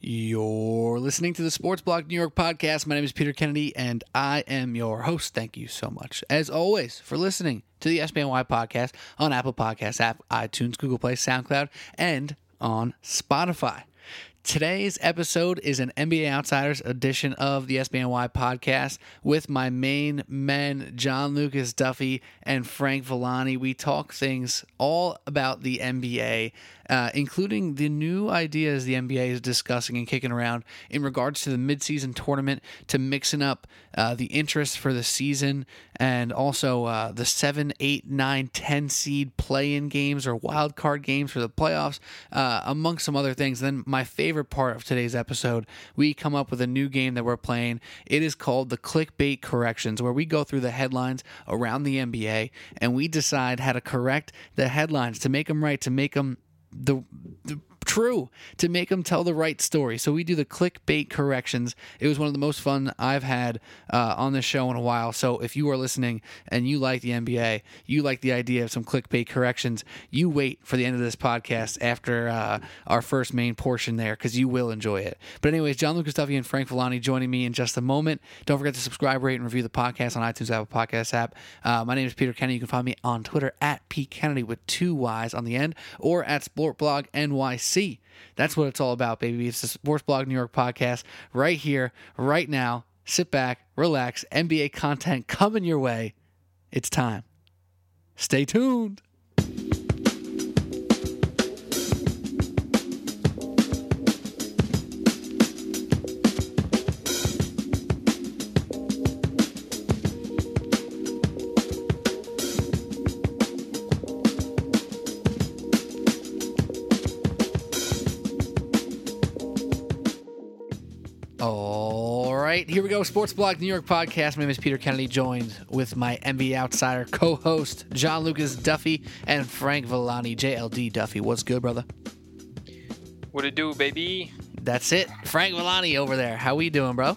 You're listening to the Sports Blog New York podcast. My name is Peter Kennedy, and I am your host. Thank you so much, as always, for listening to the SBNY podcast on Apple Podcasts app, iTunes, Google Play, SoundCloud, and on Spotify. Today's episode is an NBA Outsiders edition of the SBNY podcast with my main men, John Lucas Duffy and Frank Villani. We talk things all about the NBA, uh, including the new ideas the NBA is discussing and kicking around in regards to the midseason tournament, to mixing up uh, the interest for the season, and also uh, the 7, 8, 9, 10 seed play in games or wild card games for the playoffs, uh, among some other things. Then, my favorite part of today's episode, we come up with a new game that we're playing. It is called the Clickbait Corrections, where we go through the headlines around the NBA and we decide how to correct the headlines to make them right, to make them the, the true to make them tell the right story. So we do the clickbait corrections. It was one of the most fun I've had uh, on this show in a while. So if you are listening and you like the NBA, you like the idea of some clickbait corrections, you wait for the end of this podcast after uh, our first main portion there because you will enjoy it. But anyways, John Lucas Duffy and Frank Villani joining me in just a moment. Don't forget to subscribe, rate, and review the podcast on iTunes Apple Podcast app. Uh, my name is Peter Kennedy. You can find me on Twitter at P Kennedy with two Y's on the end or at Sportblog NYC. That's what it's all about, baby. It's the Sports Blog New York podcast right here, right now. Sit back, relax. NBA content coming your way. It's time. Stay tuned. Right, here we go. Sports Blog New York podcast. My name is Peter Kennedy, joined with my NBA Outsider co-host John Lucas Duffy and Frank Villani. JLD Duffy, what's good, brother? What it do, baby? That's it. Frank Villani over there. How we doing, bro?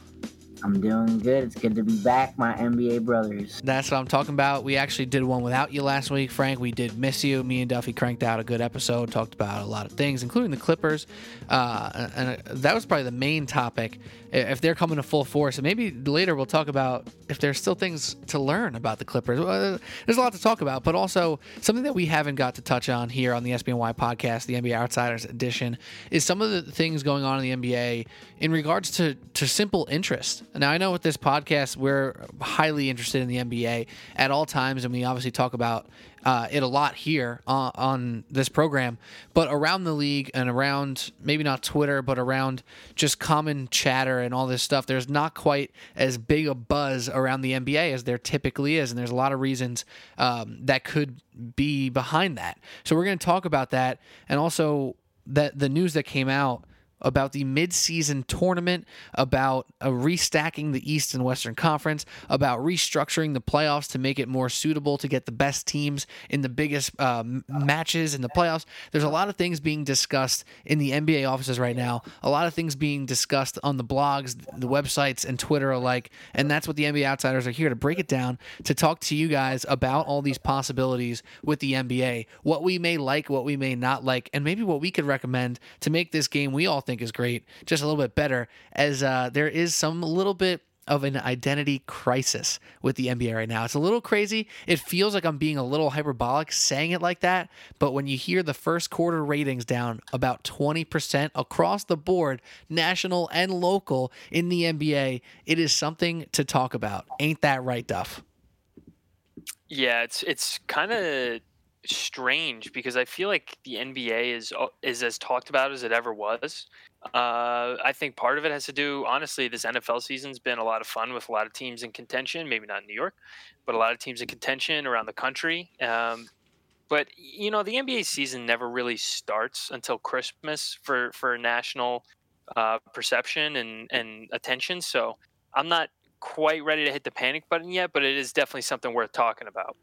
I'm doing good. It's good to be back, my NBA brothers. That's what I'm talking about. We actually did one without you last week, Frank. We did miss you. Me and Duffy cranked out a good episode, talked about a lot of things, including the Clippers. Uh, and uh, that was probably the main topic. If they're coming to full force, and maybe later we'll talk about if there's still things to learn about the Clippers. Uh, there's a lot to talk about, but also something that we haven't got to touch on here on the SBNY podcast, the NBA Outsiders edition, is some of the things going on in the NBA in regards to, to simple interest. Now, I know with this podcast, we're highly interested in the NBA at all times, and we obviously talk about uh, it a lot here on, on, this program. But around the league and around maybe not Twitter, but around just common chatter and all this stuff, there's not quite as big a buzz around the NBA as there typically is. And there's a lot of reasons um, that could be behind that. So we're going to talk about that and also that the news that came out about the midseason tournament, about uh, restacking the East and Western Conference, about restructuring the playoffs to make it more suitable to get the best teams in the biggest uh, matches in the playoffs. There's a lot of things being discussed in the NBA offices right now, a lot of things being discussed on the blogs, the websites, and Twitter alike. And that's what the NBA Outsiders are here to break it down, to talk to you guys about all these possibilities with the NBA, what we may like, what we may not like, and maybe what we could recommend to make this game we all think think is great, just a little bit better, as uh, there is some little bit of an identity crisis with the NBA right now. It's a little crazy. It feels like I'm being a little hyperbolic saying it like that, but when you hear the first quarter ratings down about 20% across the board, national and local in the NBA, it is something to talk about. Ain't that right, Duff? Yeah, it's it's kind of strange because I feel like the NBA is uh, is as talked about as it ever was. Uh, I think part of it has to do, honestly, this NFL season's been a lot of fun with a lot of teams in contention. Maybe not in New York, but a lot of teams in contention around the country. Um, but you know, the NBA season never really starts until Christmas for for national uh, perception and and attention. So I'm not quite ready to hit the panic button yet, but it is definitely something worth talking about.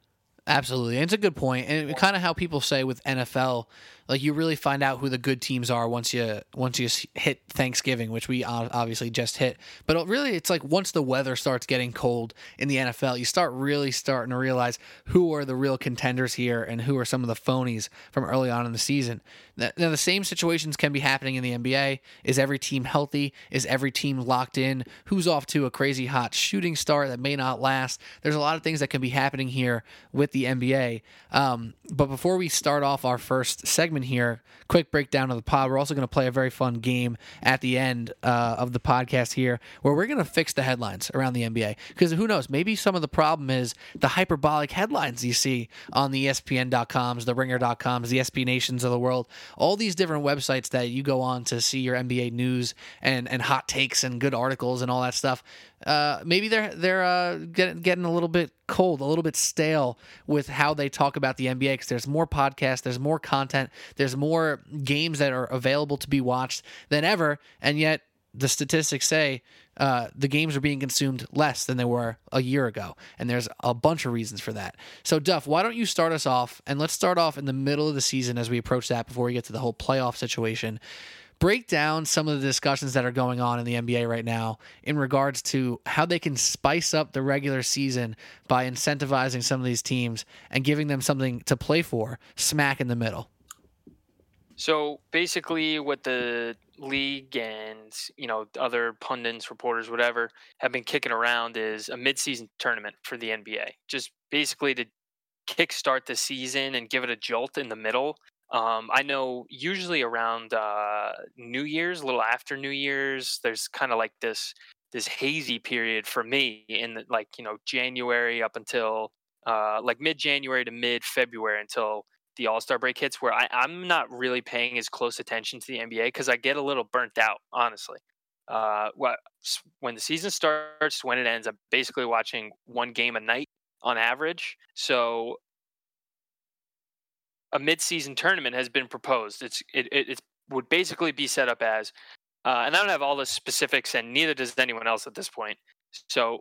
Absolutely. And it's a good point. And kind of how people say with NFL, like you really find out who the good teams are once you once you hit Thanksgiving, which we obviously just hit. But really it's like once the weather starts getting cold in the NFL, you start really starting to realize who are the real contenders here and who are some of the phonies from early on in the season. Now the same situations can be happening in the NBA. Is every team healthy? Is every team locked in? Who's off to a crazy hot shooting start that may not last? There's a lot of things that can be happening here with the NBA. Um, but before we start off our first segment here, quick breakdown of the pod. We're also going to play a very fun game at the end uh, of the podcast here where we're going to fix the headlines around the NBA. Because who knows, maybe some of the problem is the hyperbolic headlines you see on the ESPN.coms, the Ringer.coms, the SB Nations of the world, all these different websites that you go on to see your NBA news and, and hot takes and good articles and all that stuff uh, maybe they're they're uh, getting a little bit cold, a little bit stale with how they talk about the NBA because there's more podcasts, there's more content, there's more games that are available to be watched than ever, and yet the statistics say uh, the games are being consumed less than they were a year ago, and there's a bunch of reasons for that. So, Duff, why don't you start us off, and let's start off in the middle of the season as we approach that before we get to the whole playoff situation break down some of the discussions that are going on in the NBA right now in regards to how they can spice up the regular season by incentivizing some of these teams and giving them something to play for smack in the middle. So basically, what the league and you know other pundits, reporters, whatever, have been kicking around is a midseason tournament for the NBA. Just basically to kickstart the season and give it a jolt in the middle um, I know usually around uh, New Year's, a little after New Year's, there's kind of like this this hazy period for me in the, like you know January up until uh, like mid January to mid February until the All Star break hits, where I, I'm not really paying as close attention to the NBA because I get a little burnt out, honestly. Uh, what when the season starts, when it ends, I'm basically watching one game a night on average. So a mid-season tournament has been proposed. It's it, it, it would basically be set up as, uh, and I don't have all the specifics, and neither does anyone else at this point. So,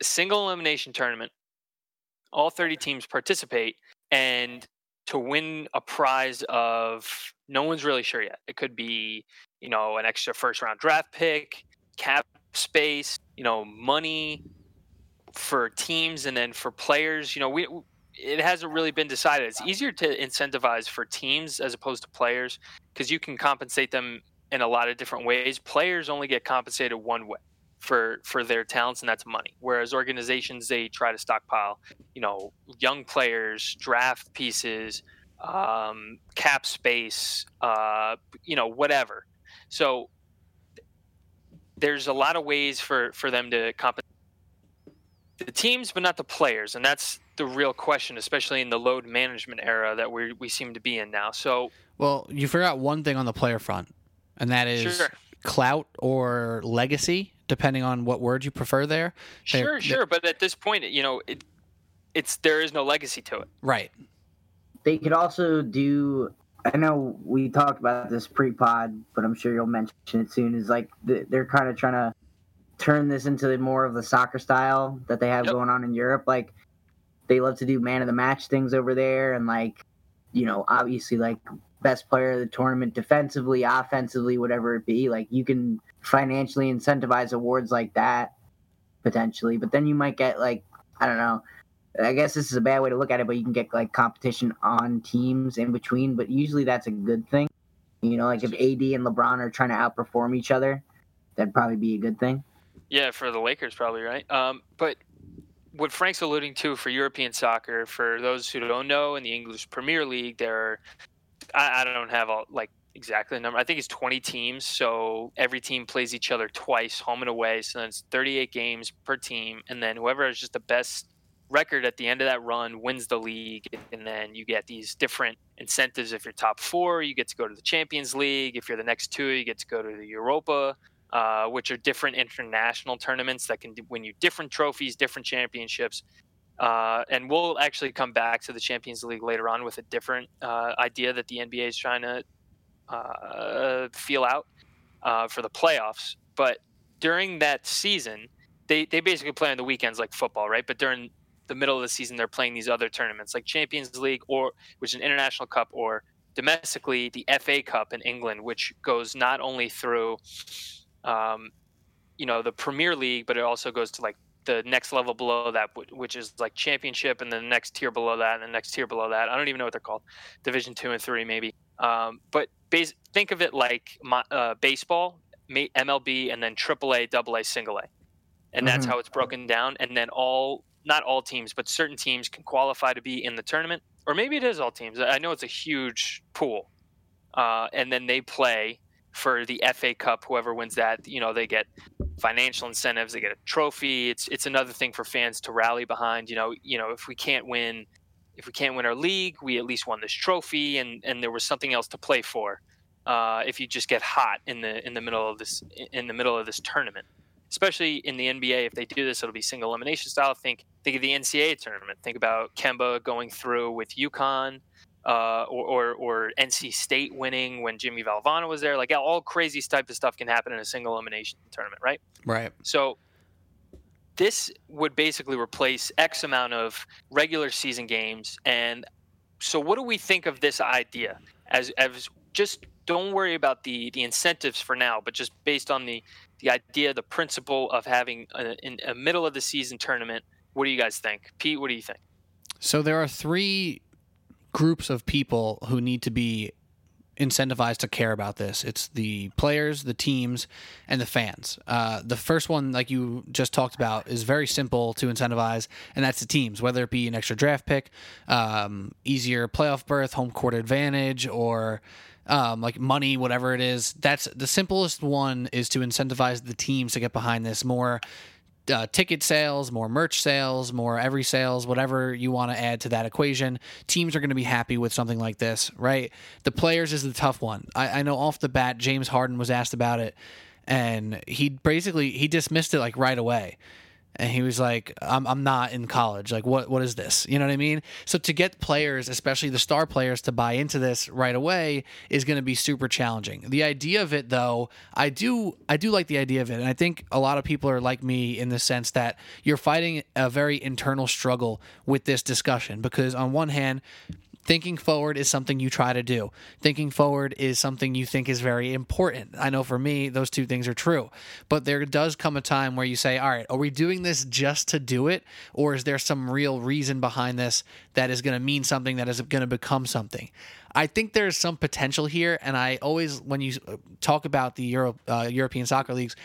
a single elimination tournament, all 30 teams participate, and to win a prize of no one's really sure yet. It could be you know an extra first round draft pick, cap space, you know money for teams, and then for players. You know we it hasn't really been decided. It's easier to incentivize for teams as opposed to players because you can compensate them in a lot of different ways. Players only get compensated one way for for their talents, and that's money. Whereas organizations they try to stockpile, you know, young players, draft pieces, um, cap space, uh, you know, whatever. So there's a lot of ways for for them to compensate the teams, but not the players, and that's the real question, especially in the load management era that we we seem to be in now. So, well, you forgot one thing on the player front, and that is sure. clout or legacy, depending on what word you prefer. There, sure, They're, sure, but at this point, you know, it, it's there is no legacy to it. Right. They could also do. I know we talked about this pre-pod, but I'm sure you'll mention it soon. Is like they're kind of trying to turn this into more of the soccer style that they have yep. going on in Europe. Like they love to do man of the match things over there, and like you know, obviously like best player of the tournament defensively, offensively, whatever it be. Like you can financially incentivize awards like that potentially, but then you might get like I don't know. I guess this is a bad way to look at it, but you can get like competition on teams in between. But usually that's a good thing. You know, like if AD and LeBron are trying to outperform each other, that'd probably be a good thing. Yeah, for the Lakers, probably right. Um, but what Frank's alluding to for European soccer, for those who don't know, in the English Premier League, there are I, I don't have all like exactly the number. I think it's 20 teams, so every team plays each other twice, home and away. So then it's 38 games per team, and then whoever has just the best record at the end of that run wins the league, and then you get these different incentives. If you're top four, you get to go to the Champions League. If you're the next two, you get to go to the Europa uh, which are different international tournaments that can win you different trophies, different championships. Uh, and we'll actually come back to the Champions League later on with a different uh, idea that the NBA is trying to uh, feel out uh, for the playoffs. But during that season, they, they basically play on the weekends like football, right? But during the middle of the season they're playing these other tournaments like Champions League or which is an international cup or domestically the FA Cup in England, which goes not only through um, you know the Premier League, but it also goes to like the next level below that, which is like championship, and then the next tier below that, and the next tier below that. I don't even know what they're called, Division two and three maybe. Um, but base, think of it like my, uh, baseball, MLB, and then AAA, AA, Single A, and that's mm-hmm. how it's broken down. And then all, not all teams, but certain teams can qualify to be in the tournament, or maybe it is all teams. I know it's a huge pool, uh, and then they play for the FA Cup. Whoever wins that, you know, they get financial incentives. They get a trophy. It's it's another thing for fans to rally behind. You know, you know, if we can't win, if we can't win our league, we at least won this trophy, and and there was something else to play for. Uh, if you just get hot in the in the middle of this in the middle of this tournament, especially in the NBA, if they do this, it'll be single elimination style. Think think of the NCAA tournament. Think about Kemba going through with UConn uh, or, or, or NC State winning when Jimmy Valvano was there. Like all crazy type of stuff can happen in a single elimination tournament, right? Right. So this would basically replace X amount of regular season games. And so, what do we think of this idea? As as just don't worry about the the incentives for now, but just based on the the idea, the principle of having a, a middle of the season tournament. What do you guys think, Pete? What do you think? So there are three groups of people who need to be incentivized to care about this. It's the players, the teams, and the fans. Uh, the first one, like you just talked about, is very simple to incentivize, and that's the teams, whether it be an extra draft pick, um, easier playoff berth, home court advantage, or um, like money, whatever it is. That's the simplest one is to incentivize the teams to get behind this more uh, ticket sales, more merch sales, more every sales, whatever you want to add to that equation. Teams are going to be happy with something like this, right? The players is the tough one. I, I know off the bat, James Harden was asked about it, and he basically he dismissed it like right away and he was like I'm, I'm not in college. Like what what is this? You know what i mean? So to get players especially the star players to buy into this right away is going to be super challenging. The idea of it though i do i do like the idea of it. And i think a lot of people are like me in the sense that you're fighting a very internal struggle with this discussion because on one hand thinking forward is something you try to do. Thinking forward is something you think is very important. I know for me, those two things are true. But there does come a time where you say, all right, are we doing this just to do it? Or is there some real reason behind this that is going to mean something that is going to become something? I think there's some potential here. And I always, when you talk about the Euro, uh, European soccer leagues,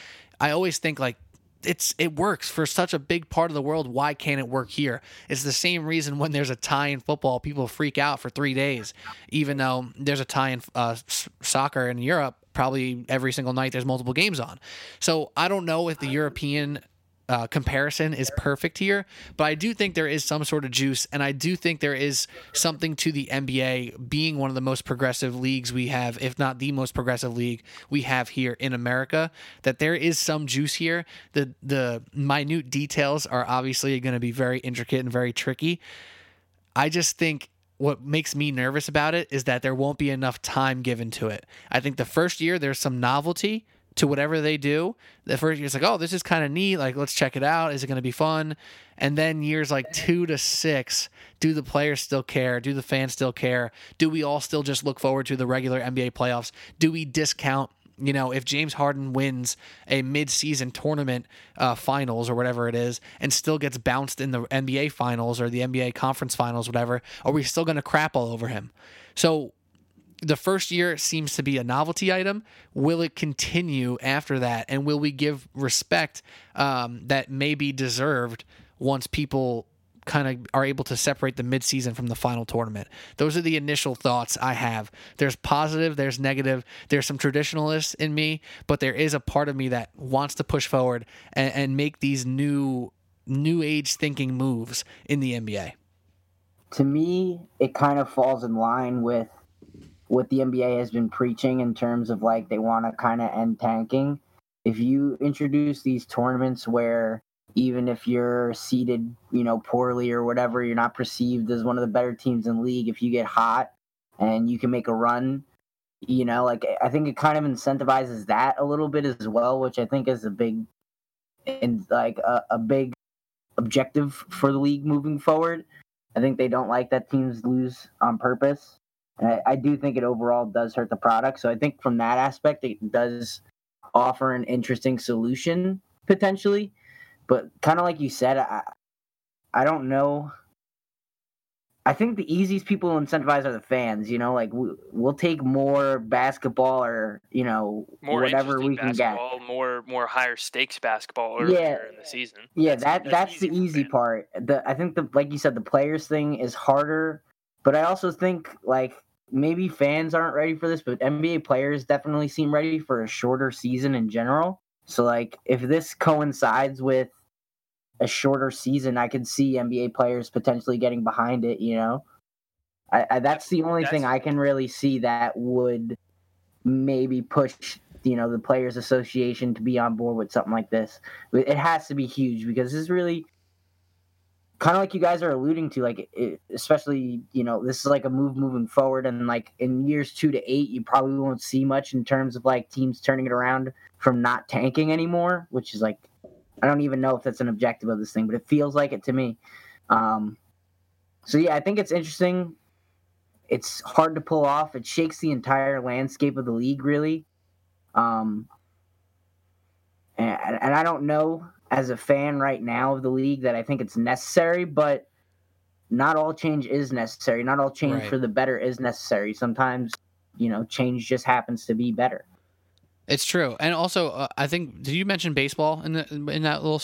I always think like it's it works for such a big part of the world. Why can't it work here? It's the same reason when there's a tie in football, people freak out for three days, even though there's a tie in uh, soccer in Europe. Probably every single night there's multiple games on. So I don't know if the European uh, comparison is perfect here, but I do think there is some sort of juice, and I do think there is something to the NBA being one of the most progressive leagues we have, if not the most progressive league we have here in America. That there is some juice here. The the minute details are obviously going to be very intricate and very tricky. I just think what makes me nervous about it is that there won't be enough time given to it. I think the first year there's some novelty to whatever they do. The first year's like, oh, this is kind of neat. Like, let's check it out. Is it going to be fun? And then years like two to six, do the players still care? Do the fans still care? Do we all still just look forward to the regular NBA playoffs? Do we discount? You know, if James Harden wins a mid-season tournament uh, finals or whatever it is, and still gets bounced in the NBA finals or the NBA conference finals, whatever, are we still going to crap all over him? So the first year seems to be a novelty item. Will it continue after that? And will we give respect um, that may be deserved once people kind of are able to separate the midseason from the final tournament? Those are the initial thoughts I have. There's positive, there's negative, there's some traditionalists in me, but there is a part of me that wants to push forward and, and make these new new age thinking moves in the NBA. To me, it kind of falls in line with what the NBA has been preaching in terms of like they want to kind of end tanking. If you introduce these tournaments where even if you're seated, you know, poorly or whatever, you're not perceived as one of the better teams in league. If you get hot and you can make a run, you know, like I think it kind of incentivizes that a little bit as well, which I think is a big and like a, a big objective for the league moving forward. I think they don't like that teams lose on purpose. And I, I do think it overall does hurt the product. So I think from that aspect, it does offer an interesting solution potentially. But kind of like you said, I, I don't know I think the easiest people to incentivize are the fans. You know, like we, will take more basketball or you know more whatever we can get. More more higher stakes basketball earlier yeah, in the season. Yeah, that's, that that's, that's the easy part. The I think the like you said, the players thing is harder, but I also think like maybe fans aren't ready for this, but NBA players definitely seem ready for a shorter season in general. So like if this coincides with a shorter season, I could see NBA players potentially getting behind it. You know, I, I that's the only that's, thing I can really see that would maybe push you know the players association to be on board with something like this it has to be huge because this is really kind of like you guys are alluding to like it, especially you know this is like a move moving forward and like in years two to eight you probably won't see much in terms of like teams turning it around from not tanking anymore which is like I don't even know if that's an objective of this thing, but it feels like it to me. Um, so yeah, I think it's interesting. It's hard to pull off. It shakes the entire landscape of the league, really. Um, and, and I don't know as a fan right now of the league that I think it's necessary, but not all change is necessary. Not all change right. for the better is necessary. Sometimes, you know, change just happens to be better. It's true, and also uh, I think did you mention baseball in the in that little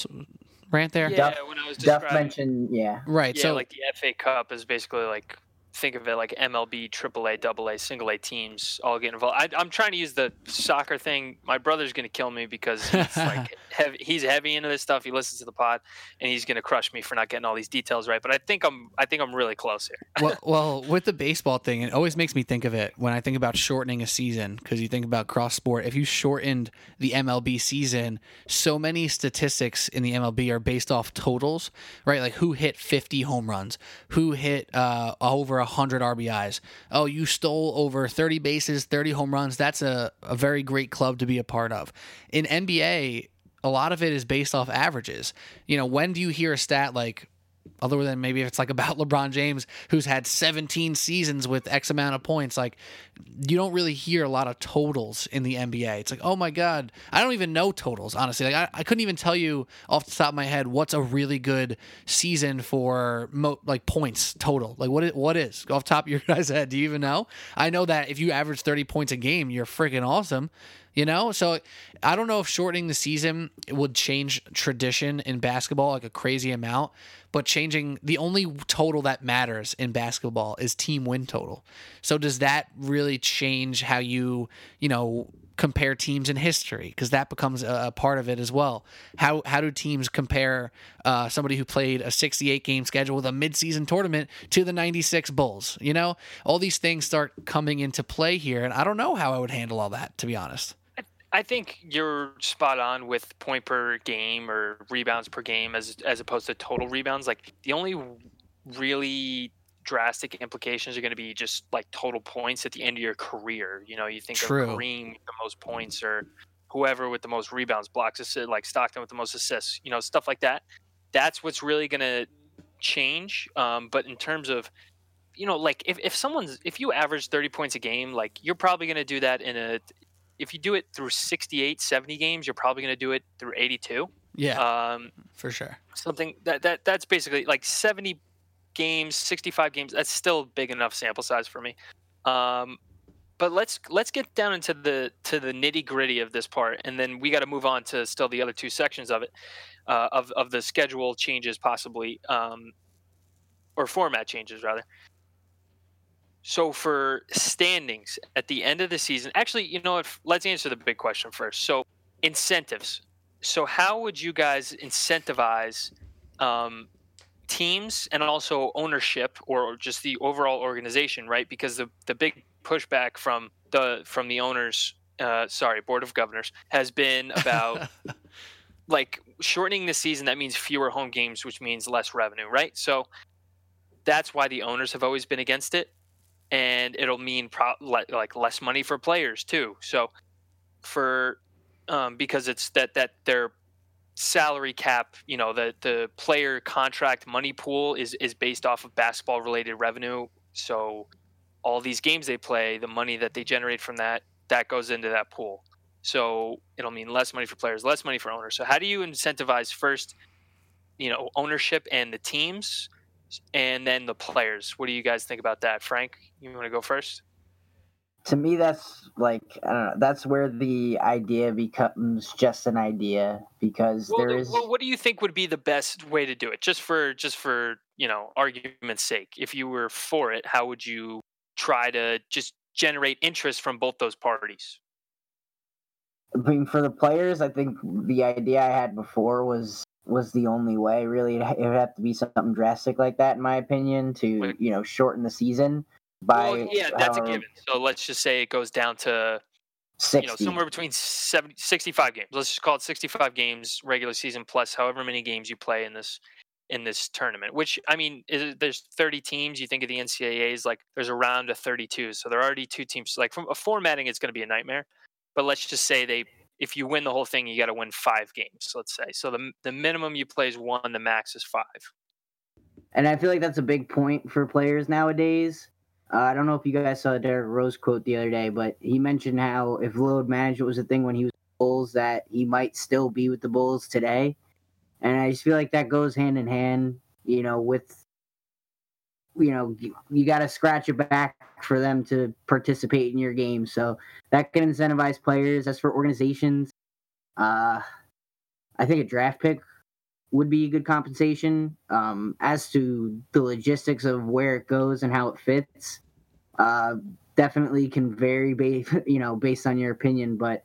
rant there? Yeah, Duff, when I was Duff mentioned yeah. Right. Yeah, so like the FA Cup is basically like think of it like MLB, AAA, AA, single A teams all get involved. I, am trying to use the soccer thing. My brother's going to kill me because he's like heavy, he's heavy into this stuff. He listens to the pod, and he's going to crush me for not getting all these details right. But I think I'm I think I'm really close here. well, well, with the baseball thing, it always makes me think of it when I think about shortening a season because you think about cross sport. If you shortened the MLB season, so many statistics in the MLB are based off totals, right? Like who hit 50 home runs, who hit uh, over 100 RBIs. Oh, you stole over 30 bases, 30 home runs. That's a, a very great club to be a part of. In NBA, a lot of it is based off averages. You know, when do you hear a stat like other than maybe if it's like about LeBron James who's had 17 seasons with X amount of points, like you don't really hear a lot of totals in the NBA. It's like, oh my God, I don't even know totals, honestly. Like I, I couldn't even tell you off the top of my head what's a really good season for mo- like points total. Like what, what is off top of your guys' head? Do you even know? I know that if you average 30 points a game, you're freaking awesome you know so i don't know if shortening the season would change tradition in basketball like a crazy amount but changing the only total that matters in basketball is team win total so does that really change how you you know compare teams in history because that becomes a, part of it as well. How how do teams compare uh, somebody who played a 68 game schedule with a midseason tournament to the 96 Bulls? You know, all these things start coming into play here, and I don't know how I would handle all that to be honest. I think you're spot on with point per game or rebounds per game as as opposed to total rebounds. Like the only really drastic implications are going to be just like total points at the end of your career. You know, you think True. of Kareem with the most points or whoever with the most rebounds, blocks, assists, like Stockton with the most assists. You know, stuff like that. That's what's really going to change. Um, but in terms of you know, like if, if someone's if you average 30 points a game, like you're probably going to do that in a if you do it through 68, 70 games, you're probably going to do it through 82. Yeah. Um, for sure. Something that, that that's basically like 70 games, 65 games. That's still big enough sample size for me. Um, but let's let's get down into the to the nitty gritty of this part, and then we got to move on to still the other two sections of it, uh, of of the schedule changes possibly, um, or format changes rather. So for standings at the end of the season, actually, you know what? Let's answer the big question first. So incentives. So how would you guys incentivize um, teams and also ownership or just the overall organization, right? Because the the big pushback from the from the owners, uh, sorry, board of governors, has been about like shortening the season. That means fewer home games, which means less revenue, right? So that's why the owners have always been against it and it'll mean pro- like less money for players too. So for um, because it's that that they're salary cap, you know, the the player contract money pool is is based off of basketball related revenue. So all these games they play, the money that they generate from that that goes into that pool. So it'll mean less money for players, less money for owners. So how do you incentivize first, you know, ownership and the teams, and then the players? What do you guys think about that, Frank? You want to go first? To me, that's like I don't know. That's where the idea becomes just an idea because well, there is. Well, what do you think would be the best way to do it? Just for just for you know argument's sake, if you were for it, how would you try to just generate interest from both those parties? I mean, for the players, I think the idea I had before was was the only way. Really, it would have to be something drastic like that, in my opinion, to you know shorten the season by. Well, yeah, that's however, a um, given. So let's just say it goes down to 60. you know somewhere between 70, 65 games. Let's just call it 65 games regular season plus however many games you play in this in this tournament. Which I mean, is, there's 30 teams. You think of the NCAA's like there's around a round of 32, so there are already two teams. Like from a formatting, it's going to be a nightmare. But let's just say they, if you win the whole thing, you got to win five games. Let's say so the the minimum you play is one, the max is five. And I feel like that's a big point for players nowadays. Uh, I don't know if you guys saw Derrick Rose quote the other day, but he mentioned how if load management was a thing when he was Bulls, that he might still be with the Bulls today. And I just feel like that goes hand in hand, you know, with you know, you, you got to scratch your back for them to participate in your game. So that can incentivize players. As for organizations, uh, I think a draft pick would be a good compensation. Um, as to the logistics of where it goes and how it fits, uh, definitely can vary, based you know, based on your opinion. But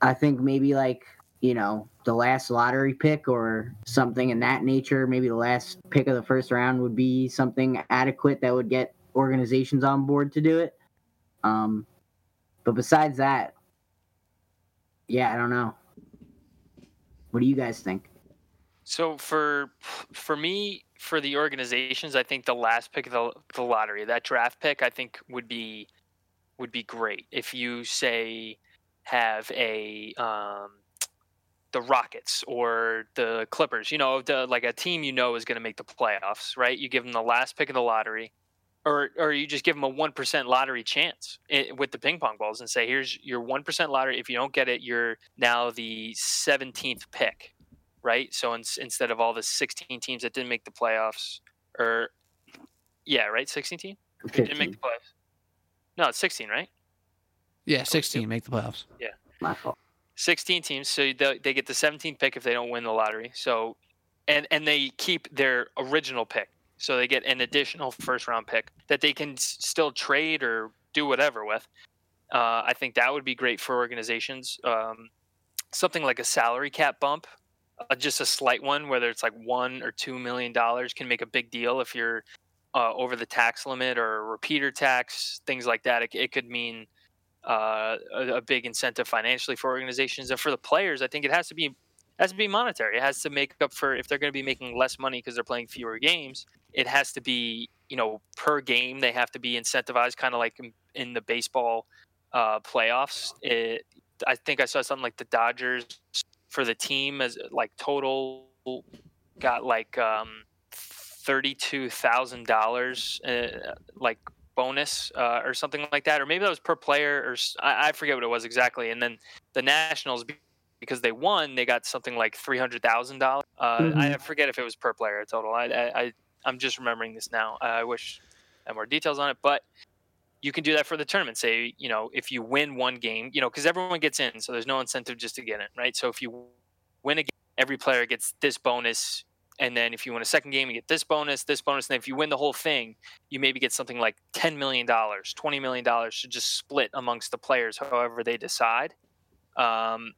I think maybe like you know the last lottery pick or something in that nature, maybe the last pick of the first round would be something adequate that would get organizations on board to do it. Um, but besides that, yeah, I don't know. What do you guys think? So for for me, for the organizations, I think the last pick of the, the lottery, that draft pick, I think would be would be great if you say have a um, the Rockets or the Clippers, you know, the, like a team you know is going to make the playoffs, right? You give them the last pick of the lottery, or or you just give them a one percent lottery chance eh, with the ping pong balls and say, here's your one percent lottery. If you don't get it, you're now the seventeenth pick, right? So in, instead of all the sixteen teams that didn't make the playoffs, or yeah, right, sixteen team didn't make the playoffs. No, it's sixteen, right? Yeah, sixteen make the playoffs. Yeah, my fault. 16 teams, so they, they get the 17th pick if they don't win the lottery. So, and and they keep their original pick, so they get an additional first round pick that they can s- still trade or do whatever with. Uh, I think that would be great for organizations. Um, something like a salary cap bump, uh, just a slight one, whether it's like one or two million dollars, can make a big deal if you're uh, over the tax limit or repeater tax, things like that. It, it could mean uh, a, big incentive financially for organizations and for the players. I think it has to be has to be monetary. It has to make up for if they're going to be making less money because they're playing fewer games. It has to be you know per game they have to be incentivized, kind of like in, in, the baseball uh, playoffs. It, I think I saw something like the Dodgers for the team as like total got like um, thirty two thousand uh, dollars like bonus uh, or something like that, or maybe that was per player, or I, I forget what it was exactly. And then the Nationals, because they won, they got something like three hundred thousand uh, dollars. I mm-hmm. forget if it was per player total. I, I, I am just remembering this now. I wish I had more details on it, but you can do that for the tournament. Say, you know, if you win one game, you know, because everyone gets in, so there's no incentive just to get in, right? So if you win a game, every player gets this bonus and then if you win a second game, you get this bonus, this bonus, and then if you win the whole thing, you maybe get something like ten million dollars, twenty million dollars to just split amongst the players, however they decide. Um,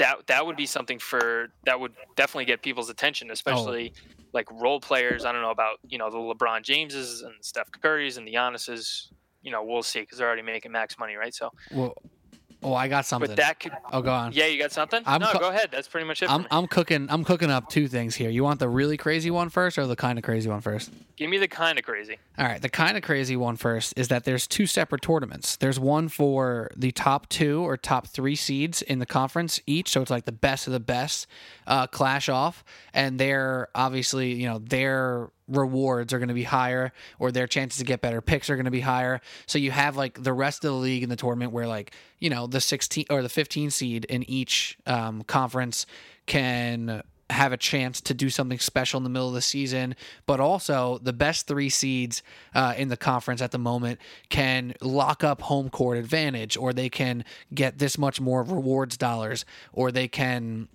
that that would be something for that would definitely get people's attention, oh. especially oh. like role players. I don't know about you know the LeBron Jameses and Steph Currys and the Giannis's. You know, we'll see because they're already making max money, right? So, well, Oh, I got something. but that could. oh, go on. Yeah, you got something? I'm no, co- go ahead. That's pretty much it. I'm. I'm cooking I'm cooking up two things here. You want the really crazy one first or the kind of crazy one first? Give me the kind of crazy. All right, the kind of crazy one first is that there's two separate tournaments. There's one for the top two or top three seeds in the conference each, so it's like the best of the best uh, clash off, and they're obviously you know their rewards are going to be higher, or their chances to get better picks are going to be higher. So you have like the rest of the league in the tournament where like you know the 16 or the 15 seed in each um, conference can have a chance to do something special in the middle of the season, but also the best three seeds uh, in the conference at the moment can lock up home court advantage, or they can get this much more rewards dollars, or they can,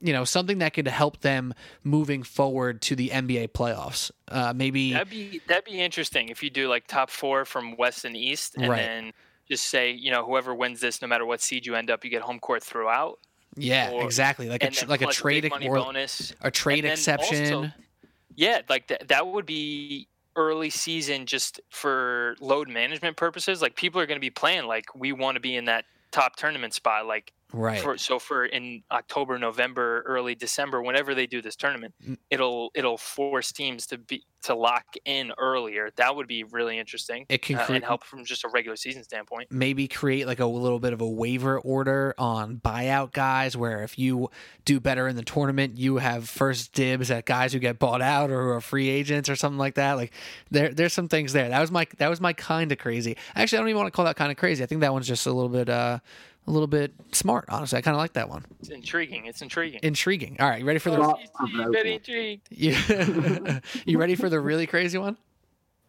you know, something that could help them moving forward to the NBA playoffs. Uh, maybe That'd be that'd be interesting if you do like top four from West and East, and Right. then just say you know whoever wins this, no matter what seed you end up, you get home court throughout. yeah, or- exactly like a tr- like a trade or bonus. a trade exception. also- Yeah, like that that would be early season just for load management purposes. Like people are going to be playing like we want to be in that top tournament spot. Like right. for so for in October, November, early December, whenever they do this tournament, Mm. it'll it'll force teams to be to lock in earlier. That would be really interesting it can uh, and help from just a regular season standpoint. maybe create like a little bit of a waiver order on buyout guys where if you do better in the tournament you have first dibs at guys who get bought out or who are free agents or something like that like there there's some things there that was my that was my kind of crazy actually i don't even want to call that kind of crazy i think that one's just a little bit uh a little bit smart honestly i kind of like that one It's intriguing. It's intriguing. intriguing all right you ready for the Well, Oh, very intrigued. you, you ready for the really crazy one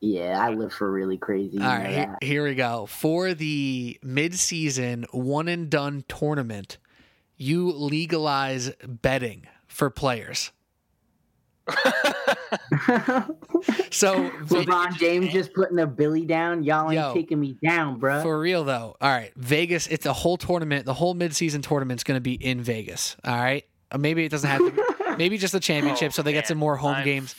Yeah, I live for really crazy. you All know right, here, that. here we go. For the mid-season one and done tournament, you legalize betting for players. So LeBron James just putting a Billy down. Y'all ain't Yo. taking me down, bro. for real though, all right, Vegas. It's a whole tournament. The whole mid-season tournament's going to be in Vegas. All right, Uh, maybe it doesn't have to. Maybe just the championship, Oh, so they get some more home I'm games.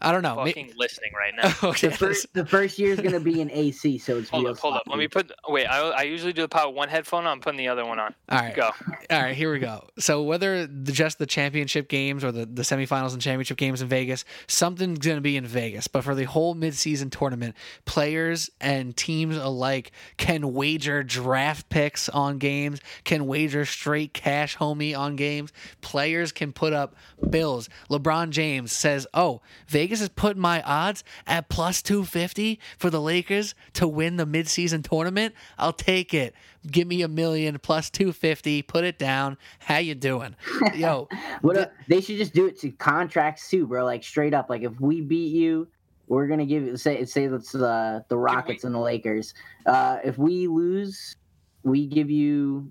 I don't know. May- Fucking listening right now. okay. the first the first year is gonna be in AC, so it's Hold real up, hold up. Let me put. Wait, I, I usually do the power one headphone on. I'm putting the other one on. All right. Go. All right, here we go. So whether the, just the championship games or the, the semifinals and championship games in Vegas, something's going to be in Vegas. But for the whole midseason tournament, players and teams alike can wager draft picks on games, can wager straight cash homie on games. Players can put up bills. LeBron James says, "Oh, Vegas is putting my odds at plus 250 for the Lakers to win the midseason tournament. I'll take it. Give me a million plus 250. Put it down. How you doing? Yo, What a, they should just do it to contracts too, bro. Like straight up. Like if we beat you, we're gonna give you say say that's uh, the Rockets and the Lakers. Uh, if we lose, we give you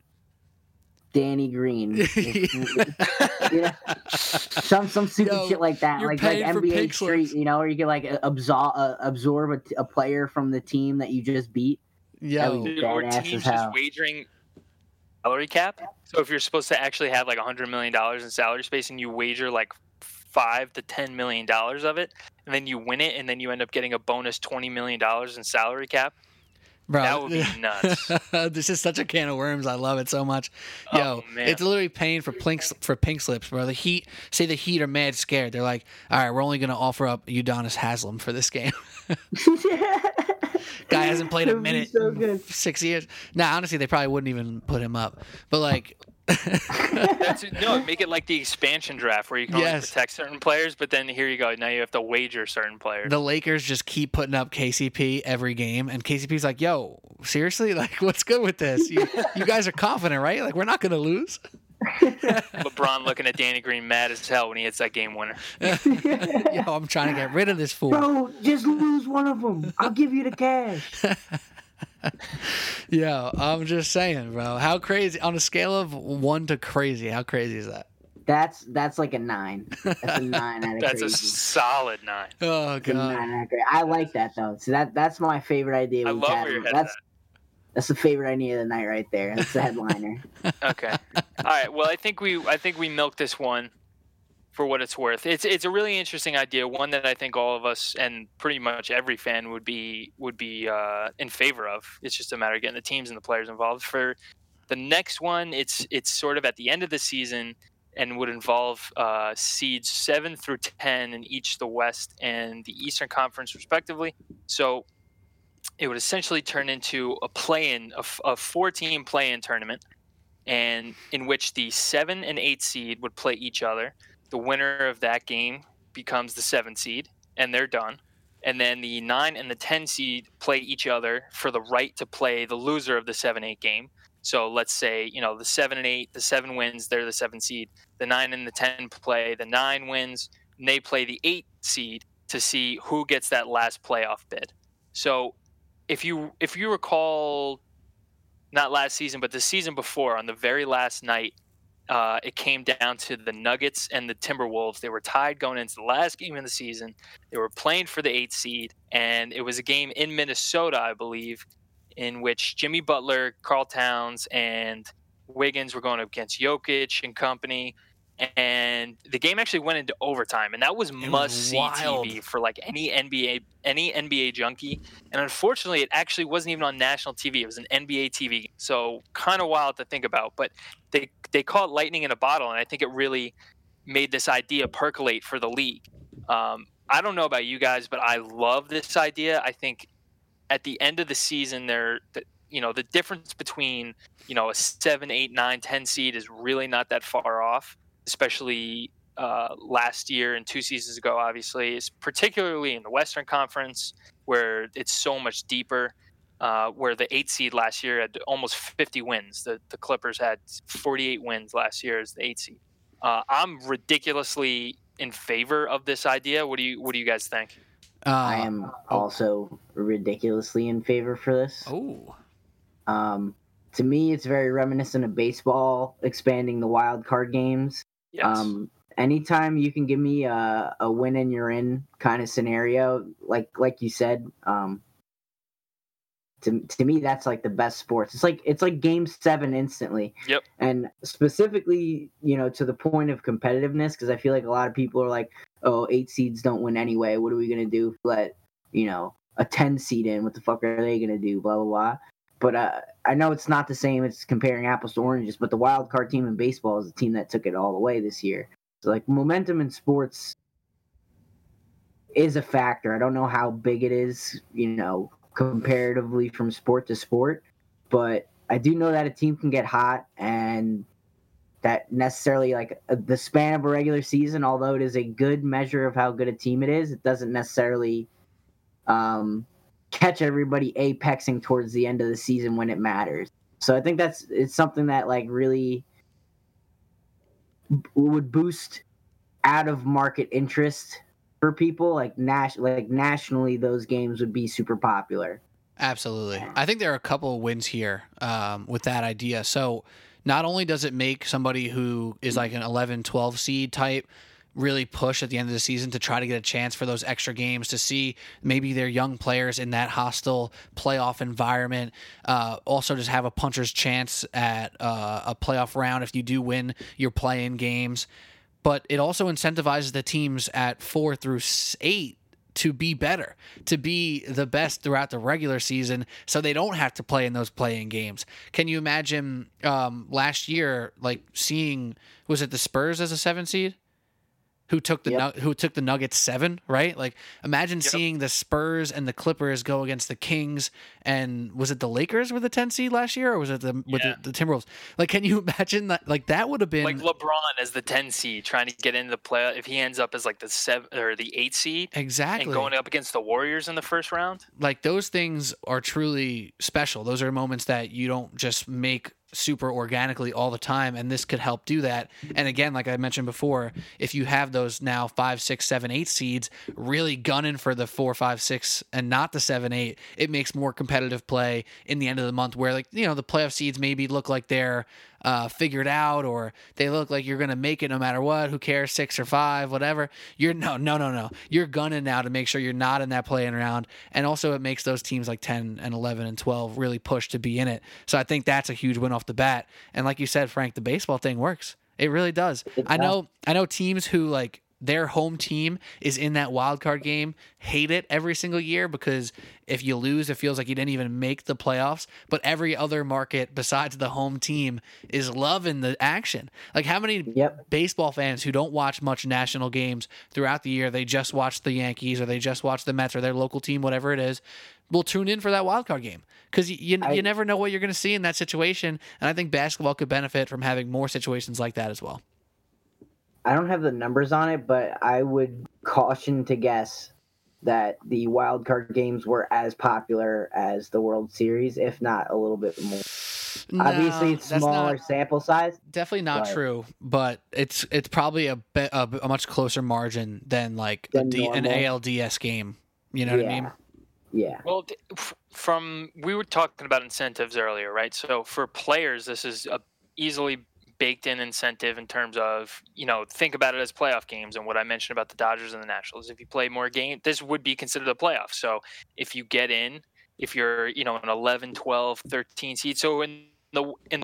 Danny Green. If- yeah. Some some stupid Yo, shit like that, like like NBA Street, you know, where you could like absorb uh, absorb a, t- a player from the team that you just beat. Yeah, Dude, Dude, or teams just wagering salary cap. So if you're supposed to actually have like a hundred million dollars in salary space and you wager like five to ten million dollars of it, and then you win it, and then you end up getting a bonus twenty million dollars in salary cap, bro. that would be nuts. this is such a can of worms. I love it so much. Oh, Yo, Oh, man. it's literally paying for pink for pink slips, bro. The Heat say the Heat are mad scared. They're like, all right, we're only gonna offer up Udonis Haslem for this game. Guy hasn't played a minute So in six years. Nah, honestly, they probably wouldn't even put him up. But like, That's no, make it like the expansion draft where you can only protect certain players, but then here you go. Now you have to wager certain players. the Lakers just keep putting up KCP every game, and KCP's like, "Yo, seriously, like, what's good with this? You, you guys are confident, right? Like, we're not gonna lose." LeBron looking at Danny Green mad as hell when he hits that game winner. Yo, I'm trying to get rid of this fool. Bro, just lose one of them. I'll give you the cash. Yo, I'm just saying, bro. How crazy on a scale of one to crazy? How crazy is that? That's that's like a nine. That's a nine out of That's a solid nine. Oh god. nine out of crazy. I like that though. So that that's my favorite idea. I love had. where your head's That's that's the favorite idea of the night right there. That's the headliner. Okay. All right. Well, I think we I think we milked this one for what it's worth. It's it's a really interesting idea, one that I think all of us and pretty much every fan would be would be uh, in favor of. It's just a matter of getting the teams and the players involved. For The next one, it's it's sort of at the end of the season and would involve uh, seeds seven through ten in each the West and the Eastern Conference, respectively. So it would essentially turn into a play-in, a, a four-team play-in tournament, and in which the seven and eight seed would play each other. The winner of that game becomes the seven seed, and they're done. And then the nine and the ten seed play each other for the right to play the loser of the seven eight game. So let's say you know the seven and eight, the seven wins, they're the seven seed. The nine and the ten play, the nine wins, and they play the eight seed to see who gets that last playoff bid. So if you if you recall, not last season, but the season before, on the very last night, uh, it came down to the Nuggets and the Timberwolves. They were tied going into the last game of the season. They were playing for the eighth seed, and it was a game in Minnesota, I believe, in which Jimmy Butler, Karl Towns, and Wiggins were going up against Jokic and company and the game actually went into overtime, and that was must see TV for like any NBA any NBA junkie. And unfortunately, it actually wasn't even on national TV; it was an NBA TV. So kind of wild to think about. But they they call it lightning in a bottle, and I think it really made this idea percolate for the league. Um, I don't know about you guys, but I love this idea. I think at the end of the season, there, you know, the difference between you know a seven, eight, nine, ten seed is really not that far off especially uh, last year and two seasons ago, obviously, is particularly in the Western Conference where it's so much deeper. Uh, where the eight seed last year had almost 50 wins. The, the Clippers had 48 wins last year as the eight seed. Uh, I'm ridiculously in favor of this idea. What do you What do you guys think? Uh, I am oh. also ridiculously in favor for this. Oh. Um, to me, it's very reminiscent of baseball expanding the wild card games. Yes. Um, anytime you can give me a, a win and you're in kind of scenario, like like you said, um, to to me that's like the best sports. It's like it's like game seven instantly. Yep. And specifically, you know, to the point of competitiveness, because I feel like a lot of people are like, oh, eight seeds don't win anyway. What are we gonna do? Let you know a ten seed in? What the fuck are they gonna do? Blah blah blah. But uh, I know it's not the same. It's comparing apples to oranges. But the wild card team in baseball is the team that took it all the way this year. So like momentum in sports is a factor. I don't know how big it is, you know, comparatively from sport to sport, but I do know that a team can get hot and that necessarily like uh, the span of a regular season, although it is a good measure of how good a team it is, it doesn't necessarily um, catch everybody apexing towards the end of the season when it matters. So I think that's it's something that like really would boost out of market interest for people like nas- like nationally those games would be super popular. Absolutely. I think there are a couple of wins here um, with that idea. So not only does it make somebody who is like an 11 12 seed type really push at the end of the season to try to get a chance for those extra games to see maybe their young players in that hostile playoff environment. Uh, also, just have a puncher's chance at uh, a playoff round if you do win your play-in games. But it also incentivizes the teams at four through eight to be better, to be the best throughout the regular season, so they don't have to play in those playing games. Can you imagine um, last year, like seeing was it the Spurs as a seven seed? Who took the yep. who took the Nuggets seven, right? Like imagine yep. seeing the Spurs and the Clippers go against the Kings and was it the Lakers with the ten seed last year or was it the with yeah. the, the, Timberwolves? Like, can you imagine that? Like that would have been like LeBron as the ten seed trying to get into the play. If he ends up as like the seven or the eight seed, exactly, and going up against the Warriors in the first round, like those things are truly special. Those are moments that you don't just make super organically all the time and this could help do that. And again like i mentioned before if you have those now five six seven eight seeds really gunning for the four five six and not the seven eight it makes more competitive play in the end of the month where like you know the playoff seeds maybe look like they're uh, figured out or they look like you're going to make it no matter what. Who cares, six or five, whatever. You're no, no, no, no. You're gunning now to make sure you're not in that playing round. And also, it makes those teams like 10 and 11 and 12 really push to be in it. So I think that's a huge win off the bat. And like you said, Frank, the baseball thing works. It really does. I know. I know teams who like their home team is in that wild card game hate it every single year because if you lose, it feels like you didn't even make the playoffs. But every other market besides the home team is loving the action. Like how many Yep. baseball fans who don't watch much national games throughout the year, they just watch the Yankees or they just watch the Mets or their local team, whatever it is, will tune in for that wild card game because you, you, I- you never know what you're going to see in that situation. And I think basketball could benefit from having more situations like that as well. I don't have the numbers on it, but I would caution to guess that the wild card games were as popular as the World Series, if not a little bit more. Obviously, it's smaller not- sample size. definitely not Right. true, but it's it's probably a, be, a, a much closer margin than like Than D, an. ALDS game. You know what I mean? Yeah. Well, th- from we were talking about incentives earlier, right? So for players, this is a easily baked in incentive in terms of you know think about it as playoff games and what I mentioned about the Dodgers and the Nationals. If you play more games, this would be considered a playoff. So if you get in, if you're you know an 11, 12, 13 seed, so in the in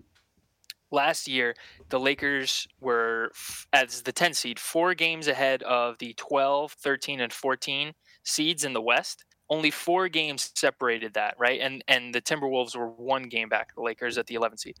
last year the Lakers were as the 10 seed, four games ahead of the 12, 13, and 14 seeds in the West only four games separated that, right? And and the Timberwolves were one game back, the Lakers at the 11 seed.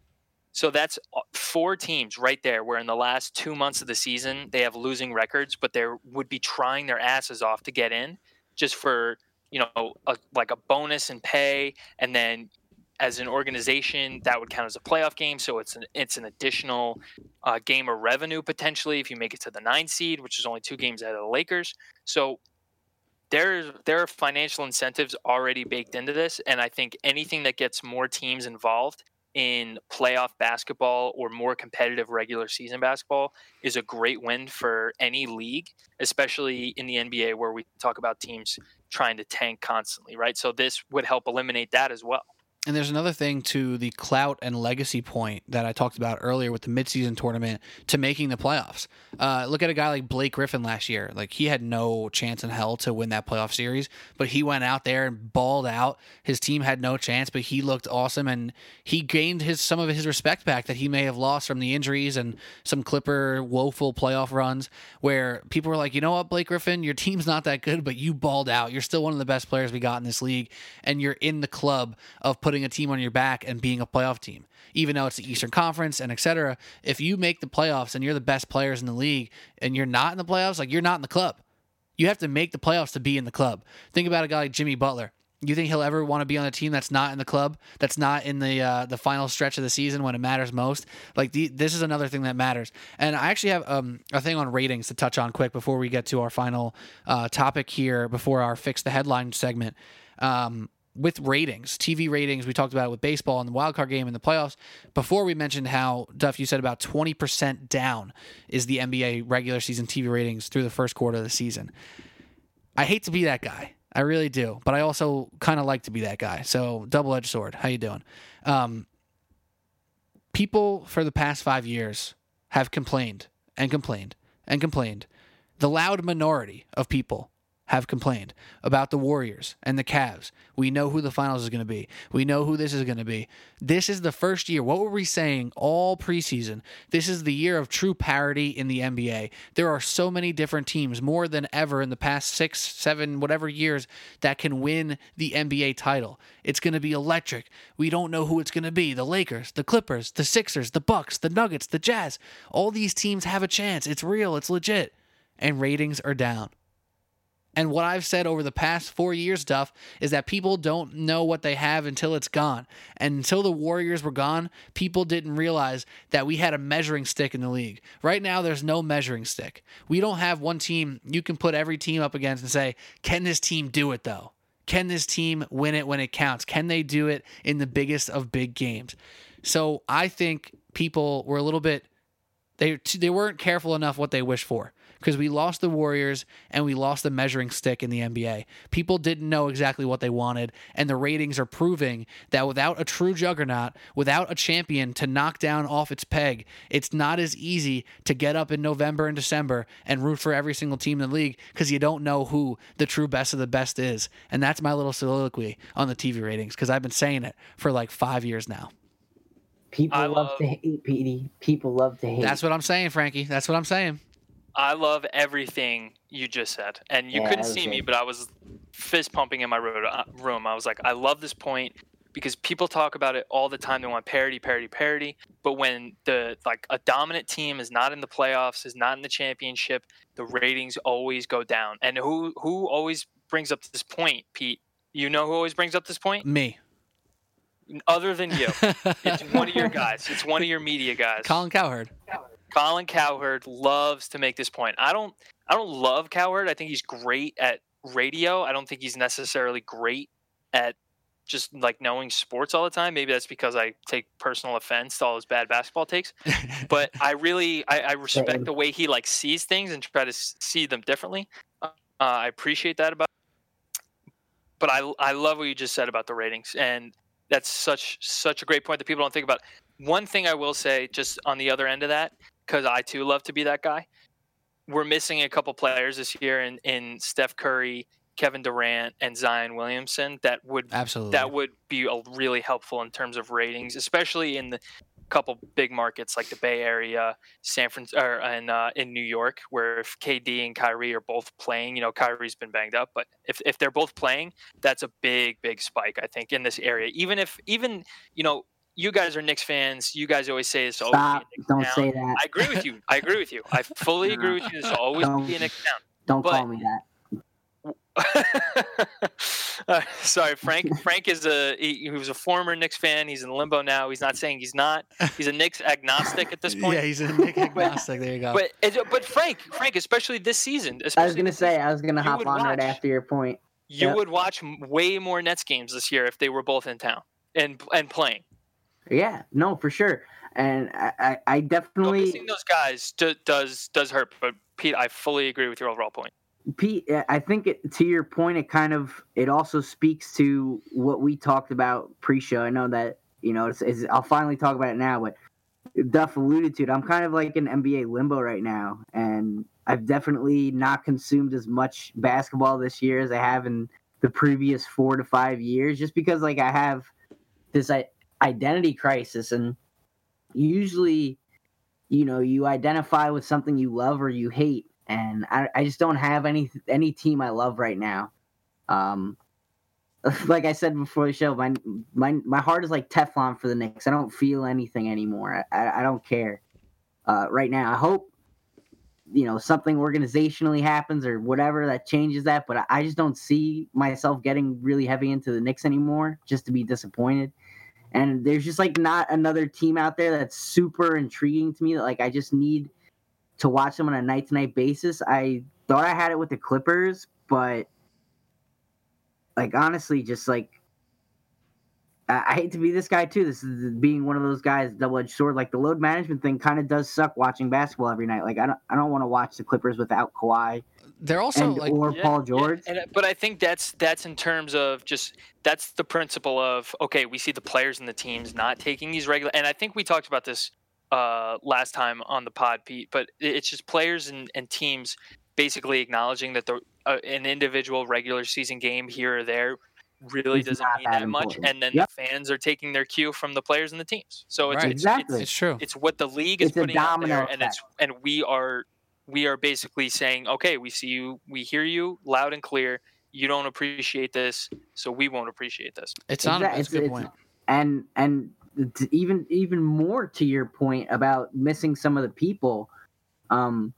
So that's uh, four teams right there where in the last two months of the season they have losing records, but they would be trying their asses off to get in just for you know a, like a bonus and pay, and then as an organization that would count as a playoff game. So it's an it's an additional uh, game of revenue potentially if you make it to the nine seed, which is only two games out of the Lakers. So there there are financial incentives already baked into this and i think anything that gets more teams involved in playoff basketball or more competitive regular season basketball is a great win for any league especially in the nba where we talk about teams trying to tank constantly right? So this would help eliminate that as well And there's another thing to the clout and legacy point that I talked about earlier with the midseason tournament to making the playoffs. Uh, look at a guy like Blake Griffin last year. Like he had no chance in hell to win that playoff series, but he went out there and balled out. His team had no chance, but he looked awesome and he gained his some of his respect back that he may have lost from the injuries and some Clipper woeful playoff runs where people were like, you know what, Blake Griffin, your team's not that good, but you balled out. You're still one of the best players we got in this league, and you're in the club of putting a team on your back and being a playoff team. Even though it's the Eastern Conference and et cetera, if you make the playoffs and you're the best players in the league and you're not in the playoffs, like you're not in the club. You have to make the playoffs to be in the club. Think about a guy like Jimmy Butler. You think he'll ever want to be on a team that's not in the club, that's not in the uh, the final stretch of the season when it matters most? Like the, this is another thing that matters. And I actually have um, a thing on ratings to touch on quick before we get to our final uh, topic here, before our fix the headline segment. Um, with ratings, TV ratings, we talked about it with baseball and the wild card game in the playoffs. Before we mentioned how Duff, you said about twenty percent down is the NBA regular season TV ratings through the first quarter of the season. I hate to be that guy. I really do, but I also kind of like to be that guy. So double edged sword. How you doing? Um, people for the past five years have complained and complained and complained. The loud minority of people have complained about the Warriors and the Cavs. We know who the finals is going to be. We know who this is going to be. This is the first year. What were we saying all preseason? This is the year of true parity in the NBA. There are so many different teams, more than ever in the past six, seven, whatever years, that can win the NBA title. It's going to be electric. We don't know who it's going to be. The Lakers, the Clippers, the Sixers, the Bucks, the Nuggets, the Jazz. All these teams have a chance. It's real. It's legit. And ratings are down. And what I've said over the past four years, Duff, is that people don't know what they have until it's gone. And until the Warriors were gone, people didn't realize that we had a measuring stick in the league. Right now, there's no measuring stick. We don't have one team you can put every team up against and say, can this team do it though? Can this team win it when it counts? Can they do it in the biggest of big games? So I think people were a little bit they they weren't careful enough what they wished for because we lost the Warriors and we lost the measuring stick in the NBA. People didn't know exactly what they wanted, and the ratings are proving that without a true juggernaut, without a champion to knock down off its peg, it's not as easy to get up in November and December and root for every single team in the league because you don't know who the true best of the best is. And that's my little soliloquy on the TV ratings because I've been saying it for like five years now. People love, love- to hate, Petey. People love to hate. That's what I'm saying, Frankie. That's what I'm saying. I love everything you just said, and you Yeah, couldn't that was see me, but I was fist pumping in my uh, room. I was like, I love this point because people talk about it all the time. They want parity, parity, parity. But when the like a dominant team is not in the playoffs, is not in the championship, the ratings always go down. And who who always brings up this point, Pete? You know who always brings up this point? Me. Other than you, it's one of your guys. It's one of your media guys. Colin Cowherd. Colin Cowherd loves to make this point. I don't I don't love Cowherd. I think he's great at radio. I don't think he's necessarily great at just like knowing sports all the time. Maybe that's because I take personal offense to all his bad basketball takes. But I really I, I respect the way he like sees things and try to see them differently. Uh, I appreciate that about. But I I love what you just said about the ratings, and that's such such a great point that people don't think about. One thing I will say, just on the other end of that, because I too love to be that guy. We're missing a couple players this year in, in Steph Curry, Kevin Durant, and Zion Williamson that would Absolutely. that would be a, really helpful in terms of ratings, especially in the couple big markets like the Bay Area, San Francisco, or and uh, in New York, where if KD and Kyrie are both playing, you know Kyrie's been banged up, but if if they're both playing, that's a big big spike I think in this area. Even if even you know you guys are Knicks fans, you guys always say it's always Stop! be a Don't town. say that. I agree with you. I agree with you. I fully agree with you. This will always Don't- be a Knicks town. Don't but- call me that. Uh, sorry, Frank. Frank is a he, he was a former Knicks fan. He's in limbo now. He's not saying he's not. He's a Knicks agnostic at this point. Yeah, he's a Nick agnostic. There you go. But but Frank, Frank, especially this season, I was gonna say season, I was gonna hop would on right after your point. you yeah. would watch way more Nets games this year if they were both in town and and playing. Yeah, no, for sure. And I, I, I definitely missing those guys do, does does hurt. But Pete, I fully agree with your overall point. Pete, I think it, to your point, it kind of it also speaks to what we talked about pre-show. I know that you know it's, it's, I'll finally talk about it now, but Duff alluded to it. I'm kind of like in NBA limbo right now, and I've definitely not consumed as much basketball this year as I have in the previous four to five years, just because like I have this i- identity crisis, and usually, you know, you identify with something you love or you hate and I, I just don't have any any team I love right now. Um, like I said before the show, my my my heart is like Teflon for the Knicks. I don't feel anything anymore. I, I, don't care uh, right now. I hope you know something organizationally happens or whatever that changes that, but I, I just don't see myself getting really heavy into the Knicks anymore just to be disappointed. And there's just like not another team out there that's super intriguing to me that like I just need to watch them on a night to night basis. I thought I had it with the Clippers, but like honestly, just like I, I hate to be this guy too. This is being one of those guys, double edged sword. Like the load management thing kind of does suck watching basketball every night. Like I don't I don't want to watch the Clippers without Kawhi They're also and like or Yeah, Paul yeah, George. and, uh, but I think that's that's in terms of just that's the principle of okay, we see the players and the teams not taking these regular, and I think we talked about this uh, last time on the pod, Pete. But it's just players and, and teams basically acknowledging that the uh, an individual regular season game here or there really It's doesn't mean that that much, and then Yep. the fans are taking their cue from the players and the teams. So it's Right. it's, Exactly. it's, it's true. it's what the league is It's a putting out there, domino and it's and we are we are basically saying, okay, we see you, we hear you loud and clear. You don't appreciate this, so we won't appreciate this. It's not. Exact- It's a good it's- point. and and even even more to your point about missing some of the people um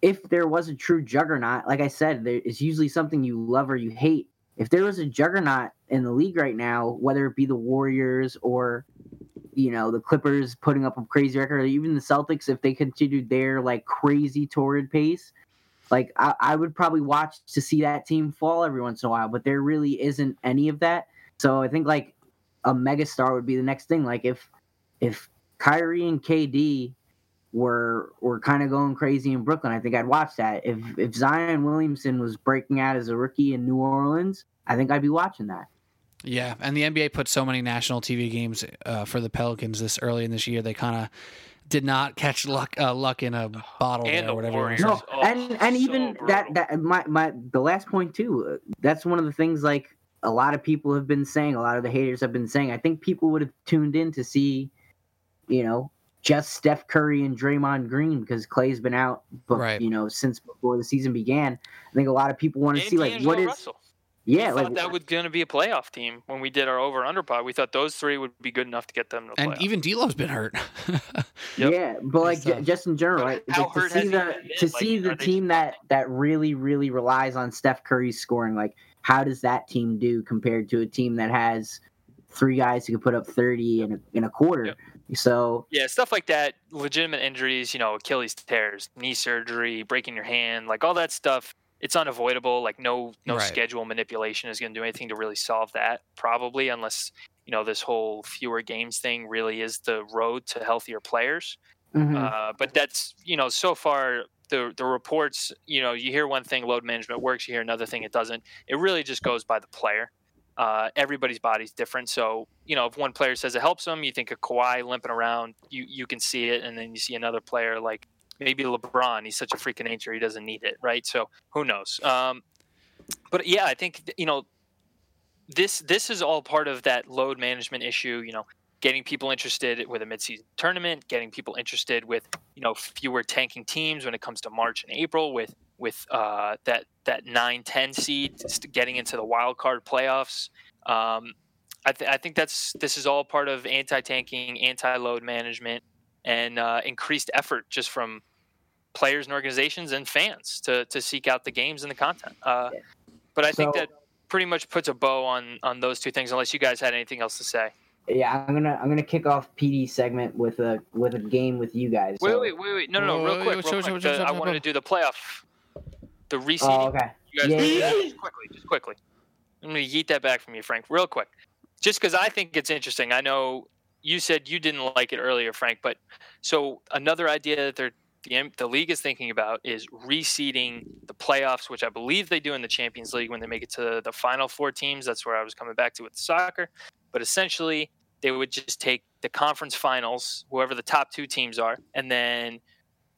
if there was a true juggernaut like i said there is usually something you love or you hate if there was a juggernaut in the league right now whether it be the warriors or you know the clippers putting up a crazy record or even the celtics if they continued their like crazy torrid pace like I, I would probably watch to see that team fall every once in a while but there really isn't any of that so i think like a megastar would be the next thing. Like if if Kyrie and KD were were kind of going crazy in Brooklyn, I think I'd watch that. If if Zion Williamson was breaking out as a rookie in New Orleans, I think I'd be watching that. Yeah, and the NBA put so many national TV games uh, for the Pelicans this early in this year. They kind of did not catch luck uh, luck in a bottle And there, the or whatever. Warriors. No, Oh, and and so even that brutal. that my my the last point too. uh, That's one of the things like a lot of people have been saying. A lot of the haters have been saying. I think people would have tuned in to see, you know, just Steph Curry and Draymond Green because Klay's been out, but Right. you know since before the season began. I think a lot of people want to see like D'Angelo what is Russell. yeah we like thought that was going to be a playoff team when we did our over under pod. We thought those three would be good enough to get them to And playoff. even D'Lo's been hurt. Yep. yeah, but like So- just in general, But like, like, to see the to Like, see the team just- that that really really relies on Steph Curry's scoring, like how does that team do compared to a team that has three guys who can put up thirty in a, in a quarter? Yep. So Yeah, stuff like that, legitimate injuries, you know, Achilles tears, knee surgery, breaking your hand, like all that stuff, it's unavoidable. Like no no Right. schedule manipulation is going to do anything to really solve that, probably unless, you know, this whole fewer games thing really is the road to healthier players. mhm. Uh, but that's, you know, so far the the reports, you know, you hear one thing load management works, you hear another thing it doesn't. It really just goes by the player. Uh, everybody's body's different, so you know if one player says it helps them, you think of Kawhi limping around, you you can see it, and then you see another player like maybe LeBron. He's such a freaking nature, he doesn't need it, right? So who knows? Um, but yeah, I think you know this this is all part of that load management issue. You know, getting people interested with a midseason tournament, getting people interested with you know fewer tanking teams when it comes to March and April, with with uh, that that 9-10 seed getting into the wild card playoffs. Um, I, th- I think that's this is all part of anti-tanking, anti-load management, and uh, increased effort just from players and organizations and fans to to seek out the games and the content. Uh, but I think that pretty much puts a bow on on those two things. Unless you guys had anything else to say. yeah, I'm gonna I'm gonna kick off PD segment with a with a game with you guys. Wait, So- wait, wait, wait. No, no, no. Real quick, real quick. The- I wanted to do the playoff, the reseeding. Oh, okay. You guys, Yeah, just quickly, just quickly. I'm gonna yeet that back from you, Frank, real quick. Just because I think it's interesting. I know you said you didn't like it earlier, Frank, but so another idea that they're the, the league is thinking about is reseeding the playoffs, which I believe they do in the Champions League when they make it to the final four teams. That's where I was coming back to with the soccer. But essentially, they would just take the conference finals, whoever the top two teams are, and then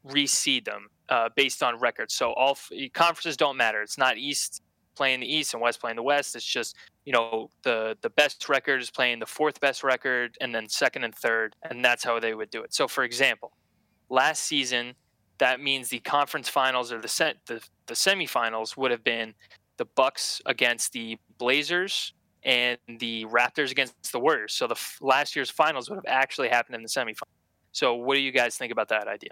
reseed them uh, based on records. So all f- conferences don't matter. It's not East playing the East and West playing the West. It's just you know the the best record is playing the fourth best record, and then second and third, and that's how they would do it. So for example, last season, that means the conference finals or the se- the, the semifinals would have been the Bucks against the Blazers and the Raptors against the Warriors. So the f- last year's finals would have actually happened in the semifinals. So what do you guys think about that idea?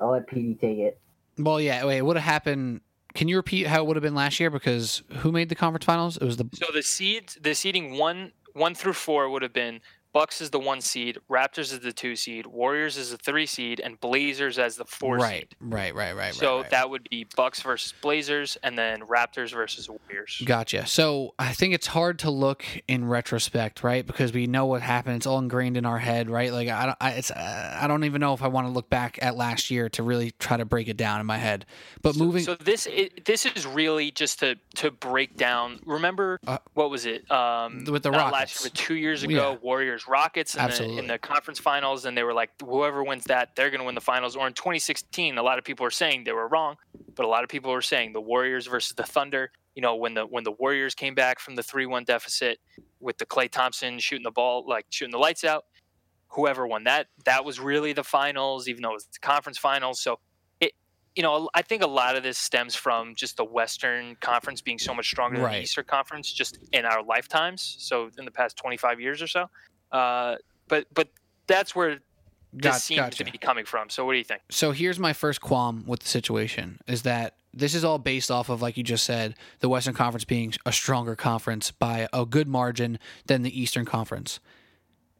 I'll let PD take it. well, yeah. Wait, it would have happened. Can you repeat how it would have been last year? Because who made the conference finals? It was the So the seeds, the seeding one one through four would have been Bucks is the one seed, Raptors is the two seed, Warriors is the three seed, and Blazers as the four right, seed. right, right, right. So right, that would be Bucks versus Blazers, and then Raptors versus Warriors. Gotcha. So I think it's hard to look in retrospect, right? Because we know what happened. It's all ingrained in our head, right? Like I don't, I, it's, uh, I don't even know if I want to look back at last year to really try to break it down in my head. But So- moving, So this it, this is really just to to break down. Remember Uh, what was it? Um, with the Rockets. last year, two years ago, Yeah. Warriors Rockets in the, in the conference finals, and they were like, whoever wins that, they're going to win the finals. Or in 2016, a lot of people were saying they were wrong, but a lot of people were saying the Warriors versus the Thunder. You know, when the when the Warriors came back from the three one deficit with the Klay Thompson shooting the ball, like shooting the lights out, whoever won that, that was really the finals, even though it was the conference finals. So it, you know, I think a lot of this stems from just the Western Conference being so much stronger than the Eastern Conference, just in our lifetimes. So in the past 25 years or so. Uh, but but that's where this got, seems gotcha. to be coming from. So what do you think? So here's my first qualm with the situation is that this is all based off of, like you just said, the Western Conference being a stronger conference by a good margin than the Eastern Conference.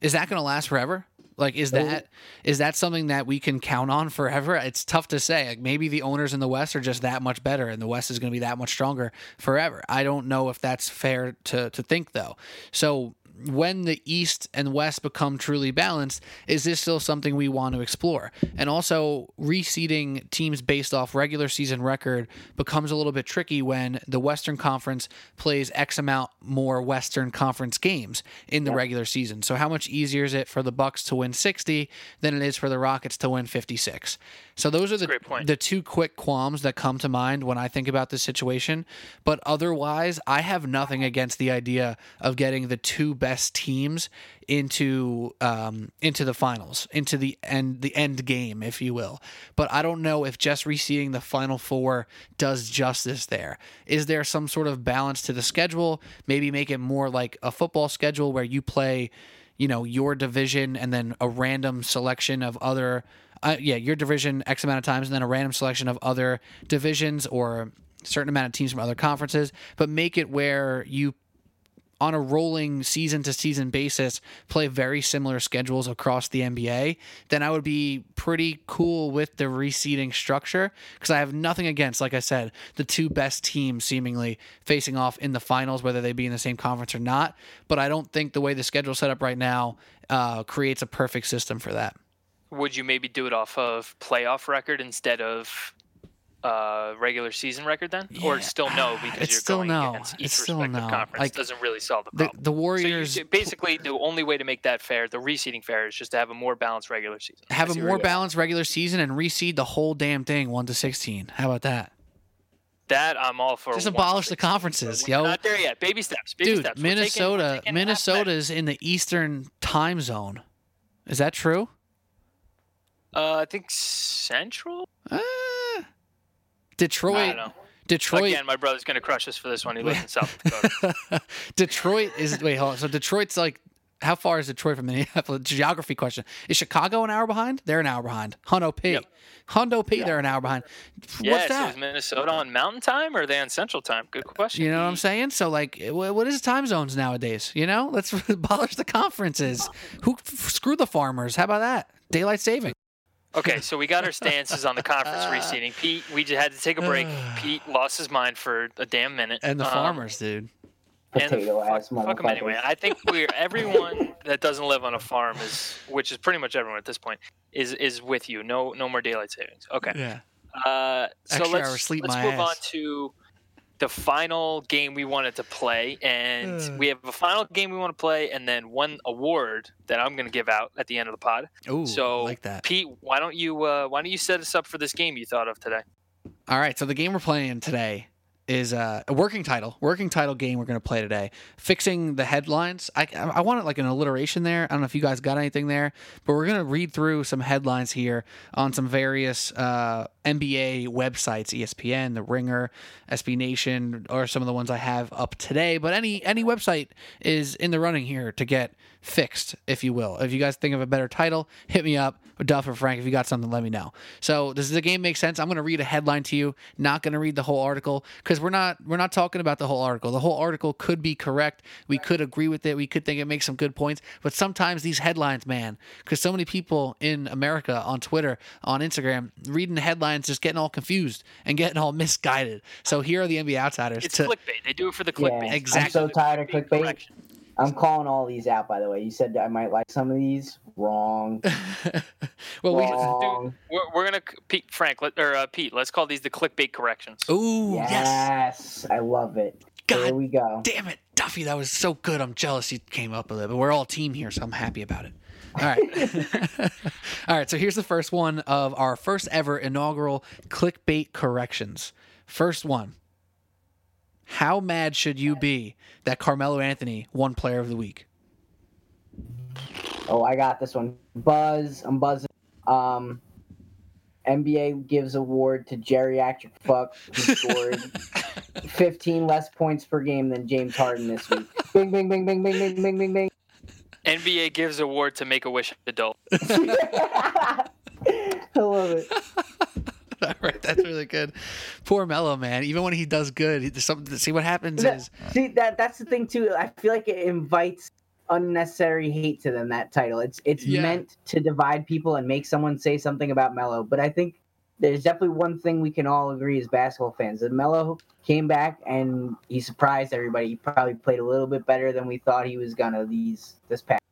Is that going to last forever? Like, is that is that something that we can count on forever? It's tough to say. Like, maybe the owners in the West are just that much better, and the West is going to be that much stronger forever. I don't know if that's fair to to think though. So when the East and West become truly balanced, is this still something we want to explore? And also, reseeding teams based off regular season record becomes a little bit tricky when the Western Conference plays X amount more Western Conference games in the regular season. So, how much easier is it for the Bucks to win 60 than it is for the Rockets to win 56? So, those are the, great point. the two quick qualms that come to mind when I think about this situation. But otherwise, I have nothing against the idea of getting the two best best teams into um, into the finals, into the end the end game, if you will. But I don't know if just reseeding the final four does justice there. Is there some sort of balance to the schedule? Maybe make it more like a football schedule where you play, you know, your division and then a random selection of other. Uh, yeah, your division X amount of times, and then a random selection of other divisions or certain amount of teams from other conferences, but make it where you on a rolling season to season basis play very similar schedules across the NBA, then I would be pretty cool with the reseeding structure because I have nothing against, like I said, the two best teams seemingly facing off in the finals, whether they be in the same conference or not. But I don't think the way the schedule set up right now uh, creates a perfect system for that. Would you maybe do it off of playoff record instead of uh, regular season record then, Yeah. or still no because It's you're still going no. against each It's still respective no. conference Like, doesn't really solve the The, problem. the so you, Warriors basically, the only way to make that fair, the reseeding fair, is just to have a more balanced regular season. have I a see more where balanced regular season and reseed the whole damn thing one to sixteen. How about that? That I'm all for. Just abolish the conferences, yo. Not there yet. Baby steps. Baby Dude, steps. We're Minnesota, taking half measure. Minnesota's in the Eastern time zone. Is that true? Uh, I think Central. Uh, I Detroit, don't know. Detroit, Again, my brother's gonna crush us for this one. He lives in South Dakota. Detroit is wait, hold on. So Detroit's like, how far is Detroit from Minneapolis? Geography question. Is Chicago an hour behind? They're an hour behind. Hundo P. Yep. Hundo P. They're an hour behind. yeah, What's that? is Minnesota on Mountain Time or are they on Central Time? Good question. You know what I'm saying? So like, what is time zones nowadays? You know, let's abolish the conferences. Who f- screw the farmers? How about that? Daylight saving. Okay, so we got our stances on the conference reseeding. Pete, we just had to take a break. Pete lost his mind for a damn minute. And the Um, farmers, dude. and Potato fuck, ass fuck 'em anyway. I think we're everyone that doesn't live on a farm is, which is pretty much everyone at this point, is is with you. No, no more daylight savings. Okay. Yeah. Uh, so Extra let's hour sleep let's my move on to the final game we wanted to play, and Ugh. we have a final game we want to play, and then one award that I'm going to give out at the end of the pod. Ooh, so I like that. Pete, why don't you uh, why don't you set us up for this game you thought of today? All right, so the game we're playing today is a working title, working title game we're going to play today. Fixing the headlines. I, I want it like an alliteration there. I don't know if you guys got anything there, but we're going to read through some headlines here on some various uh, NBA websites, ESPN, The Ringer, SB Nation, or some of the ones I have up today. But any any website is in the running here to get fixed, if you will. If you guys think of a better title, hit me up. Duff or Frank, if you got something, let me know. So does the game make sense? I'm going to read a headline to you. Not going to read the whole article because we're not we're not talking about the whole article. The whole article could be correct. We could agree with it. We could think it makes some good points. But sometimes these headlines, man, because so many people in America on Twitter, on Instagram, reading the headlines, just getting all confused and getting all misguided. So here are the NBA outsiders. It's to, clickbait. They do it for the Yeah, clickbait. Exactly. I'm so tired of clickbait. correction. I'm calling all these out, by the way. You said I might like some of these. Wrong. well, we. Wrong. We're, we're gonna Pete Frank let, or uh, Pete. Let's call these the clickbait corrections. Ooh, yes. yes. I love it. Here God we go. damn it, Duffy, that was so good. I'm jealous you came up with it, but we're all team here, so I'm happy about it. All right. all right, so here's the first one of our first ever inaugural clickbait corrections. First one. How mad should you be that Carmelo Anthony won player of the week? Oh, I got this one. Buzz. I'm buzzing. Um, NBA gives award to geriatric fuck who scored 15 less points per game than James Harden this week. Bing, bing, bing, bing, bing, bing, bing, bing, bing. NBA gives award to Make a Wish adult. I love it. all right, that's really good. Poor Melo, man. Even when he does good, something. See what happens That- is See that that's the thing too. I feel like it invites unnecessary hate to them. That title. It's it's Yeah. meant to divide people and make someone say something about Melo. But I think there's definitely one thing we can all agree as basketball fans: that Melo came back and he surprised everybody. He probably played a little bit better than we thought he was gonna these this past.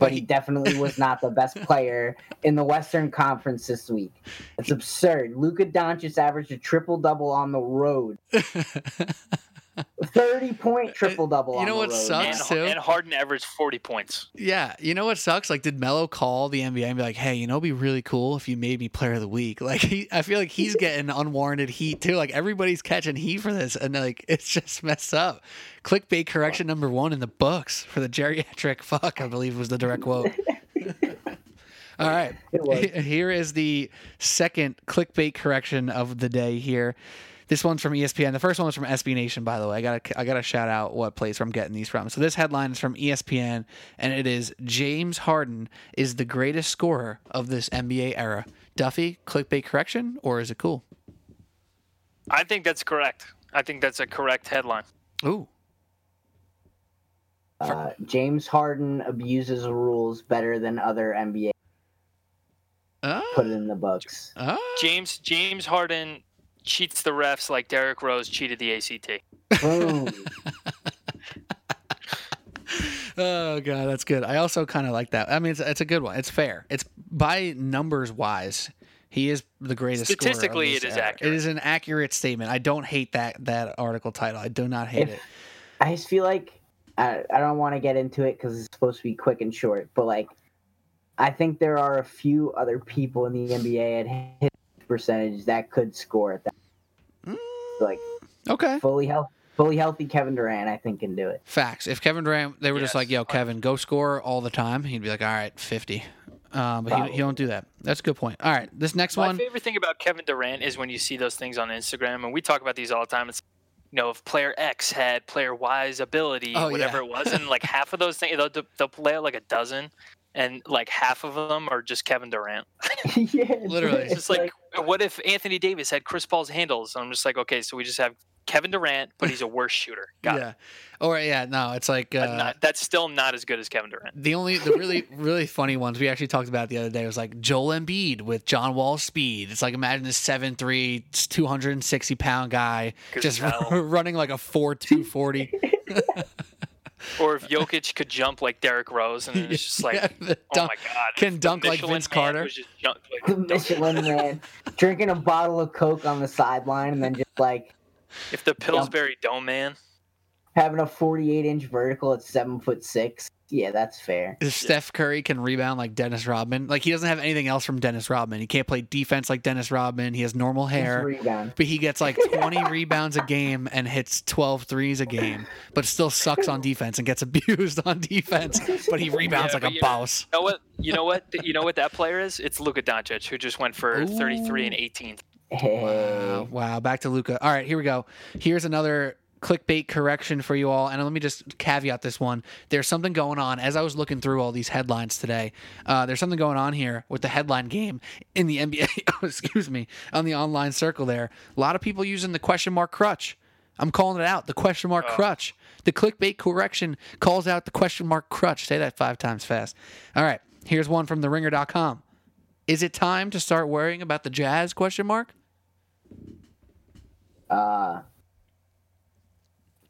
But he definitely was not the best player in the Western Conference this week. It's absurd. Luka Doncic averaged a triple double on the road. 30 point uh, triple double. You know what and, sucks? too? and Harden averaged 40 points. Yeah, you know what sucks? Like, did Melo call the NBA and be like, "Hey, you know, it'd be really cool if you made me Player of the Week"? Like, he, I feel like he's getting unwarranted heat too. Like, everybody's catching heat for this, and like, it's just messed up. Clickbait correction number one in the books for the geriatric fuck, I believe was the direct quote. All right. Here is the second clickbait correction of the day. Here, this one's from ESPN. The first one was from SB Nation, by the way. I got to I got to shout out what place I'm getting these from. So this headline is from ESPN, and it is James Harden is the greatest scorer of this NBA era. Duffy, clickbait correction, or is it cool? I think that's correct. I think that's a correct headline. Ooh, Uh, James Harden abuses rules better than other NBA. ah, Put it in the books. ah. James James Harden cheats the refs like Derrick Rose cheated the ACT. Boom. Oh god, that's good. I also kind of like that. I mean, it's, it's a good one. It's fair. It's by numbers wise. He is the greatest. Statistically, this it is era. accurate. It is an accurate statement. I don't hate that that article title. I do not hate If- it. I just feel like I, I don't want to get into it because it's supposed to be quick and short, but like I think there are a few other people in the NBA at his percentage that could score at that. Like Okay. fully healthy, fully healthy Kevin Durant, I think can do it. Facts. If Kevin Durant, they were just like, "Yo, Kevin, go score all the time," he'd be like, "All right, 50. Um, but he, Probably. he don't do that. That's a good point. All right, this next My one. My favorite thing about Kevin Durant is when you see those things on Instagram, and we talk about these all the time. It's you know, if player X had player Y's ability, Oh, whatever yeah. it was, and like half of those things, they'll, they'll play out like a dozen, and like half of them are just Kevin Durant. yeah, Literally. It's just like, what if Anthony Davis had Chris Paul's handles? I'm just like, okay, so we just have Kevin Durant, but he's a worse shooter. Got yeah. Or yeah, no, it's like uh, not, that's still not as good as Kevin Durant. the only the really really funny ones we actually talked about the other day was like Joel Embiid with John Wall's speed. It's like imagine this 7'3", 260 pound guy just as running like a four two forty. Or if Jokic could jump like Derrick Rose, and it's just like, Yeah, the oh my god, can if the dunk like Vince Carter. was just like, the Michelin man drinking a bottle of Coke on the sideline and then just like If the Pillsbury Dome Man, having a 48 inch vertical at seven foot six. Yeah, that's fair. If Steph Curry can rebound like Dennis Rodman, like he doesn't have anything else from Dennis Rodman. He can't play defense like Dennis Rodman. He has normal hair. But he gets like 20 rebounds a game and hits 12 threes a game, but still sucks on defense and gets abused on defense. But he rebounds Yeah, like a you know- boss. you know what? You know what? You know what that player is? It's Luka Doncic, who just went for 33 and 18. Hey. Wow, wow. Back to Luka. All right, here we go. Here's another clickbait correction for you all. And let me just caveat this one. There's something going on as I was looking through all these headlines today. Uh, there's something going on here with the headline game in the NBA. excuse me, on the online circle there. A lot of people using the question mark crutch. I'm calling it out. The question mark Oh. crutch. The clickbait correction calls out the question mark crutch. Say that five times fast. All right. Here's one from theringer.com. Is it time to start worrying about the Jazz? Question mark. Uh,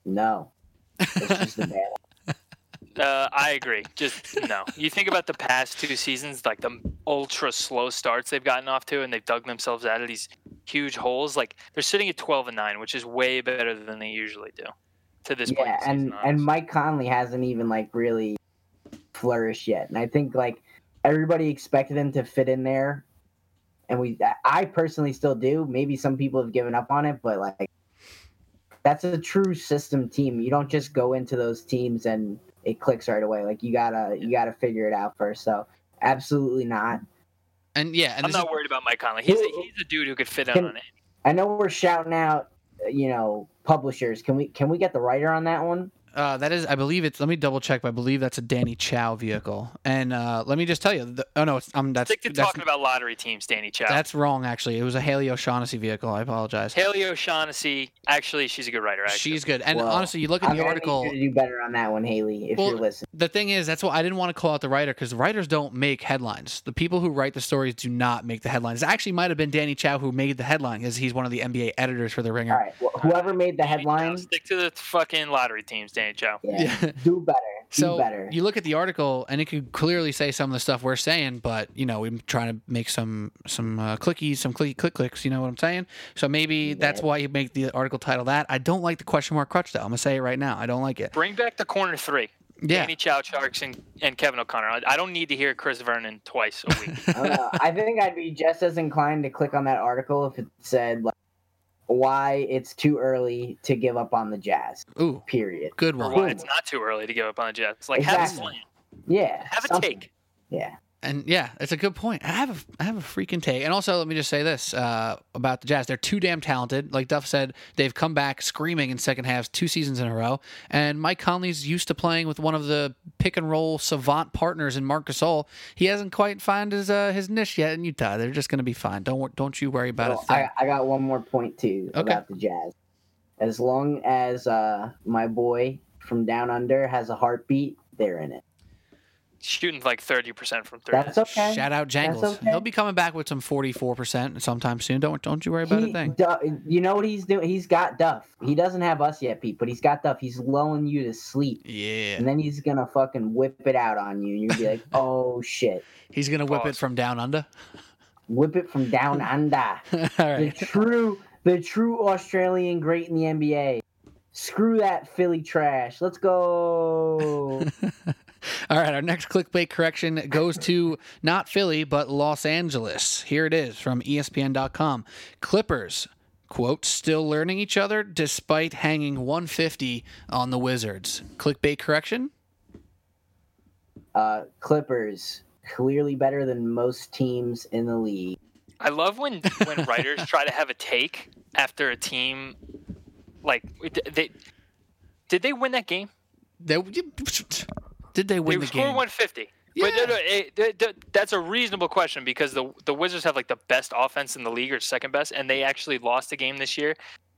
no. It's just a bad. Uh, I agree. Just no. You think about the past two seasons, like the ultra slow starts they've gotten off to, and they've dug themselves out of these huge holes. Like they're sitting at 12 and nine, which is way better than they usually do. To this point, Yeah, season, and and. Mike Conley hasn't even like really flourished yet, and I think like everybody expected him to fit in there, and we I personally still do. Maybe some people have given up on it, but like that's a true system team. You don't just go into those teams and it clicks right away. Like you gotta you gotta figure it out first. So absolutely not. And yeah, and I'm this is- not worried about Mike Conley. He's a, he's a dude who could fit in Can- on it. I know we're shouting out, uh, you know, publishers. Can we can we get the writer on that one? Uh, that is, I believe it's. Let me double check. But I believe that's a Danny Chau vehicle. And uh, let me just tell you. The, oh no, it's, um, I that's think they're that's, talking about lottery teams, Danny Chau. that's wrong. Actually, it was a Haley O'Shaughnessy vehicle. I apologize. Haley O'Shaughnessy. Actually, she's a good writer. Actually. She's good. And Well, honestly, you look at I'm the article. you do better on that one, Haley, if Well, you're listening. The thing is, that's why I didn't want to call out the writer because writers don't make headlines. The people who write the stories do not make the headlines. It actually might have been Danny Chau who made the headline because he's one of the NBA editors for the Ringer. All right. Well, whoever made the headline, Stick to the fucking lottery teams, Danny Joe. Yeah. Yeah. Do better. Do So better. you look at the article, and it could clearly say some of the stuff we're saying, but you know we're trying to make some some uh, clickies, some clicky click clicks. You know what I'm saying? So maybe that's why you make the article title that. I don't like the question mark crutch though. I'm gonna say it right now. I don't like it. Bring back the corner three. Yeah. Danny Chau Tjarks and, and Kevin O'Connor. I, I don't need to hear Chris Vernon twice a week. I, don't know. I think I'd be just as inclined to click on that article if it said like why it's too early to give up on the Jazz. Ooh, Period. good or one. why it's not too early to give up on the Jets. Like have a Exactly. slant. Yeah. Have a take. Yeah. And yeah, it's a good point. I have a, I have a freaking take. And also, let me just say this uh, about the Jazz: they're too damn talented. Like Duff said, they've come back screaming in second halves two seasons in a row. And Mike Conley's used to playing with one of the pick and roll savant partners in Marc Gasol. He hasn't quite found his uh, his niche yet in Utah. They're just going to be fine. Don't don't you worry about Well, thing. I, I got one more point too Okay. about the Jazz. As long as uh, my boy from down under has a heartbeat, they're in it. Shooting like thirty percent from three. That's okay. Shout out Jangles. okay. He'll be coming back with some forty four percent sometime soon. Don't don't you worry about He- a thing. Du- you know what he's doing? He's got Duff. He doesn't have us yet, Pete, but he's got Duff. He's lulling you to sleep. Yeah, And then he's gonna fucking whip it out on you, and you'll be like, "Oh shit!" he's gonna whip it from down under. Whip it from down under. All The true, the true Australian great in the NBA. Screw that Philly trash. Let's go. All right, our next clickbait correction goes to not Philly, but Los Angeles. Here it is from ESPN.com. Clippers, quote, still learning each other despite hanging 150 on the Wizards. Clickbait correction? uh, Clippers clearly better than most teams in the league. I love when when writers try to have a take after a team like they did they win that game? They, did they win they the scored game? 150. But Yeah. no, no, it, it- it- that's a reasonable question because the the Wizards have like the best offense in the league or second best, and they actually lost a game this year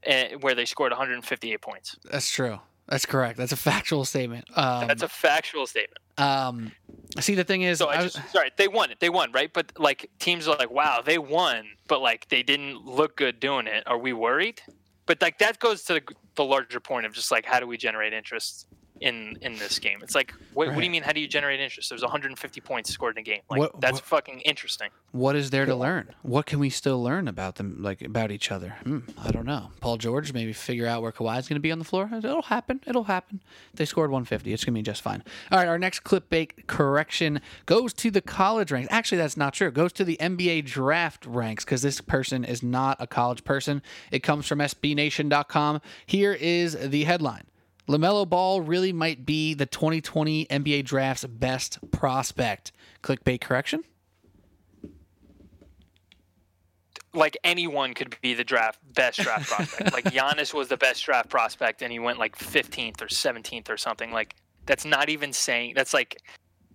uh, where they scored 158 points. That's true. That's correct. That's a factual statement. Um, That's a factual statement. um, see, the thing is, So I I- just sorry, they won it. They won, right? But like teams are like, wow, they won, but like they didn't look good doing it. Are we worried? But like that goes to the, the larger point of just like how do we generate interest in in this game? It's like what, what do you mean? How do you generate interest? There's 150 points scored in a game. Like What- that's what- fucking interesting. what is there to learn? What can we still learn about them, like about each other? Hmm, I don't know. Paul George, maybe figure out where Kawhi's going to be on the floor. It'll happen. It'll happen. They scored 150. It's going to be just fine. All right, our next clickbait correction goes to the college ranks. Actually, that's not true. It goes to the NBA draft ranks because this person is not a college person. It comes from SBNation.com. Here is the headline. LaMelo Ball really might be the 2020 NBA draft's best prospect. Clickbait correction? Like anyone could be the draft best draft prospect. like Giannis was the best draft prospect, and he went like 15th or 17th or something. Like that's not even saying. That's like.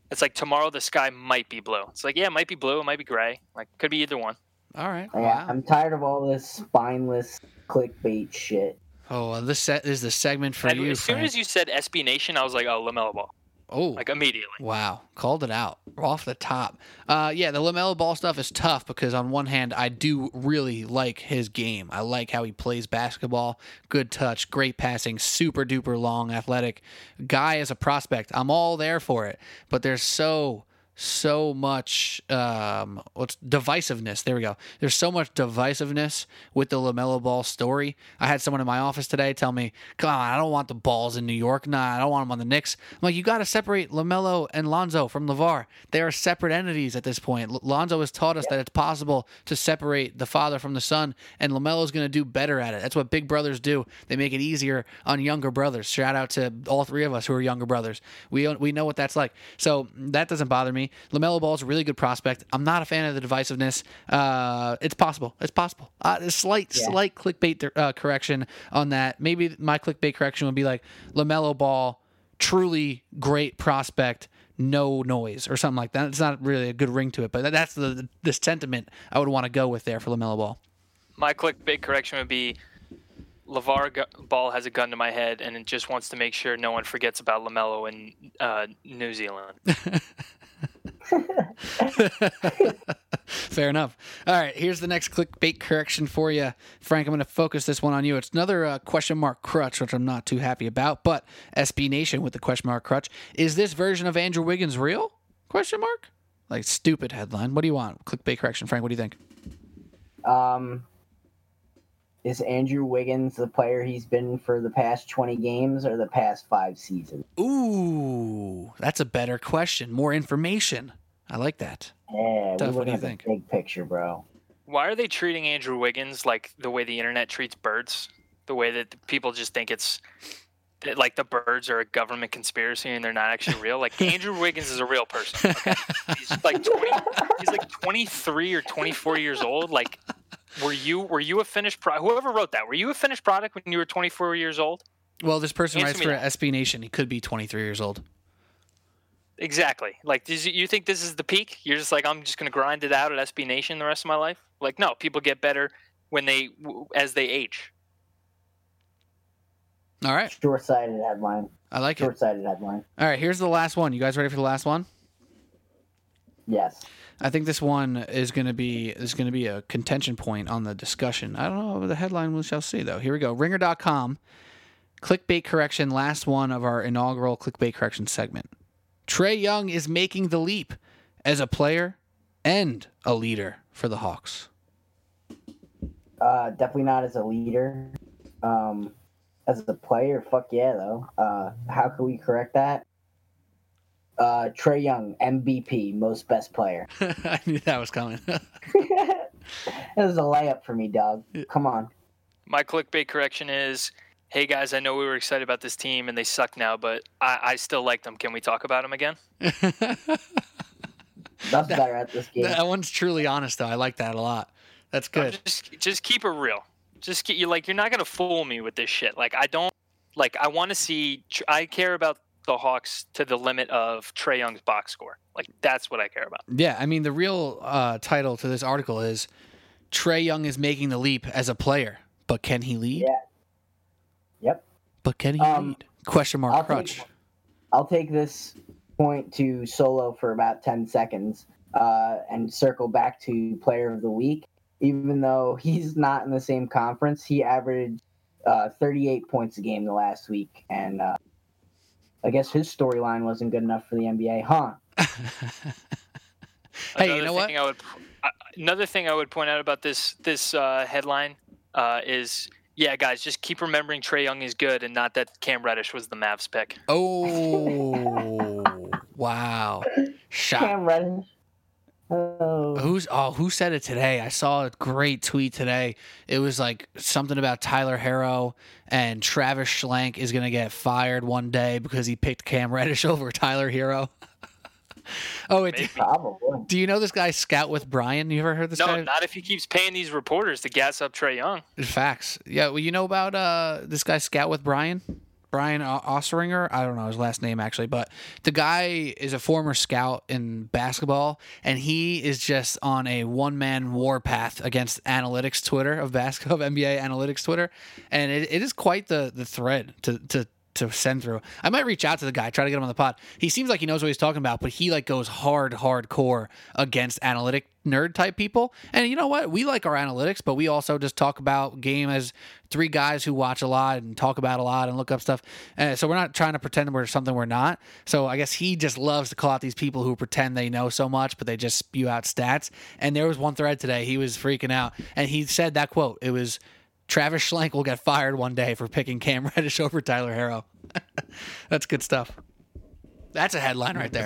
It's like tomorrow the sky might be blue. It's like yeah, it might be blue, it might be gray. Like could be either one. All right. Oh, yeah, Wow. I'm tired of all this spineless clickbait shit. Oh, well, this set is the segment for And you, as soon Frank. as you said SB Nation, I was like, oh, Lamelo Ball, oh, like immediately. wow, called it out off the top. Uh, yeah, the Lamelo Ball stuff is tough because on one hand, I do really like his game. I like how he plays basketball. Good touch, great passing, super duper long, athletic guy as a prospect. I'm all there for it, but there's so so much um what's divisiveness. There we go. There's so much divisiveness with the lamelo ball story. I had someone in my office today tell me come on i don't want the balls in new york. Nah i don't want them on the Knicks. i'm like you got to separate lamelo and lonzo from LaVar. They are separate entities at this point. L- lonzo has taught us that it's possible to separate the father from the son and lamelo's going to do better at it. That's what big brothers do. They make it easier on younger brothers. Shout out to all three of us who are younger brothers. We we know what that's like. So that doesn't bother me LaMelo Ball is a really good prospect. I'm not a fan of the divisiveness. Uh, it's possible. It's possible. Uh, a slight, Yeah. slight clickbait uh, correction on that. Maybe my clickbait correction would be like LaMelo Ball, truly great prospect, no noise or something like that. It's not really a good ring to it, but that's the the sentiment I would want to go with there for LaMelo Ball. My clickbait correction would be LaVar gu- Ball has a gun to my head and it just wants to make sure no one forgets about LaMelo in uh, New Zealand. Fair enough. All right, here's the next clickbait correction for you, Frank. I'm going to focus this one on you. It's another uh, question mark crutch, which I'm not too happy about. But SB Nation with the question mark crutch. Is this version of Andrew Wiggins real? Question mark. Like stupid headline. What do you want? Clickbait correction, Frank. What do you think? Um, is Andrew Wiggins the player he's been for the past 20 games or the past five seasons? Ooh, that's a better question. More information. I like that. Yeah, Duff, we're what do you the think? big picture, bro. Why are they treating Andrew Wiggins like the way the internet treats birds? The way that people just think it's like the birds are a government conspiracy and they're not actually real. Like Andrew Wiggins is a real person. Okay? He's like 20, he's like 23 or 24 years old. Like, were you were you a finished pro- whoever wrote that? Were you a finished product when you were 24 years old? Well, this person Answer writes for that. SB Nation. He could be 23 years old. Exactly. Like, does you think this is the peak? You're just like, I'm just gonna grind it out at SB Nation the rest of my life. Like, no, people get better when they as they age. All right, Short sighted headline. I like it. Short sighted headline. All right, here's the last one. You guys ready for the last one? Yes. I think this one is going to be is going to be a contention point on the discussion. I don't know the headline. We shall see though. Here we go. Ringer.com. Clickbait correction. Last one of our inaugural clickbait correction segment. Trae Young is making the leap as a player and a leader for the Hawks. Uh, definitely not as a leader. Um, as a player, fuck yeah, though. Uh, how can we correct that? Uh, Trae Young, MVP, most best player. I knew that was coming. it was a layup for me, dog. Come on. My clickbait correction is, hey guys, I know we were excited about this team and they suck now, but I, I still like them. Can we talk about them again? That's better at this game. that one's truly honest though. I like that a lot. That's good. Just just keep it real. Just get you like you're not gonna fool me with this shit. Like I don't like I want to see. I care about the Hawks to the limit of Trae Young's box score. Like that's what I care about. Yeah, I mean the real uh, title to this article is Trae Young is making the leap as a player, but can he lead? Yeah. Yep. But can he Um, lead? Question mark I'll crutch. take, I'll take this point to solo for about 10 seconds uh, and circle back to player of the week. Even though he's not in the same conference, he averaged uh, 38 points a game the last week. And uh, I guess his storyline wasn't good enough for the NBA, huh? Hey, you Another know what? thing I would, uh, another thing I would point out about this this uh, headline uh, is, yeah, guys, just keep remembering Trae Young is good, and not that Cam Reddish was the Mavs pick. Oh wow! Shot. Cam Reddish. Oh. Who's oh who said it today? I saw a great tweet today. It was like something about Tyler Herro and Travis Schlenk is gonna get fired one day because he picked Cam Reddish over Tyler Herro. oh, it, Probably. do you know this guy Scout with Brian? You ever heard this No, guy? not if he keeps paying these reporters to gas up Trae Young. Facts. Yeah, well, you know about uh this guy Scout with Brian? Brian Osseringer? I don't know his last name actually, but the guy is a former scout in basketball and he is just on a one-man warpath against analytics Twitter of basketball of NBA analytics Twitter and it, it is quite the the thread to to to send through. I might reach out to the guy, try to get him on the pod. He seems like he knows what he's talking about, but he like goes hard, hardcore against analytic nerd type people. And you know what? We like our analytics, but we also just talk about game as three guys who watch a lot and talk about a lot and look up stuff. Uh, so we're not trying to pretend we're something we're not. So I guess he just loves to call out these people who pretend they know so much, but they just spew out stats. And there was one thread today. He was freaking out, and he said that quote. It was. Travis Schlenk will get fired one day for picking Cam Reddish over Tyler Herro. That's good stuff. That's a headline right there.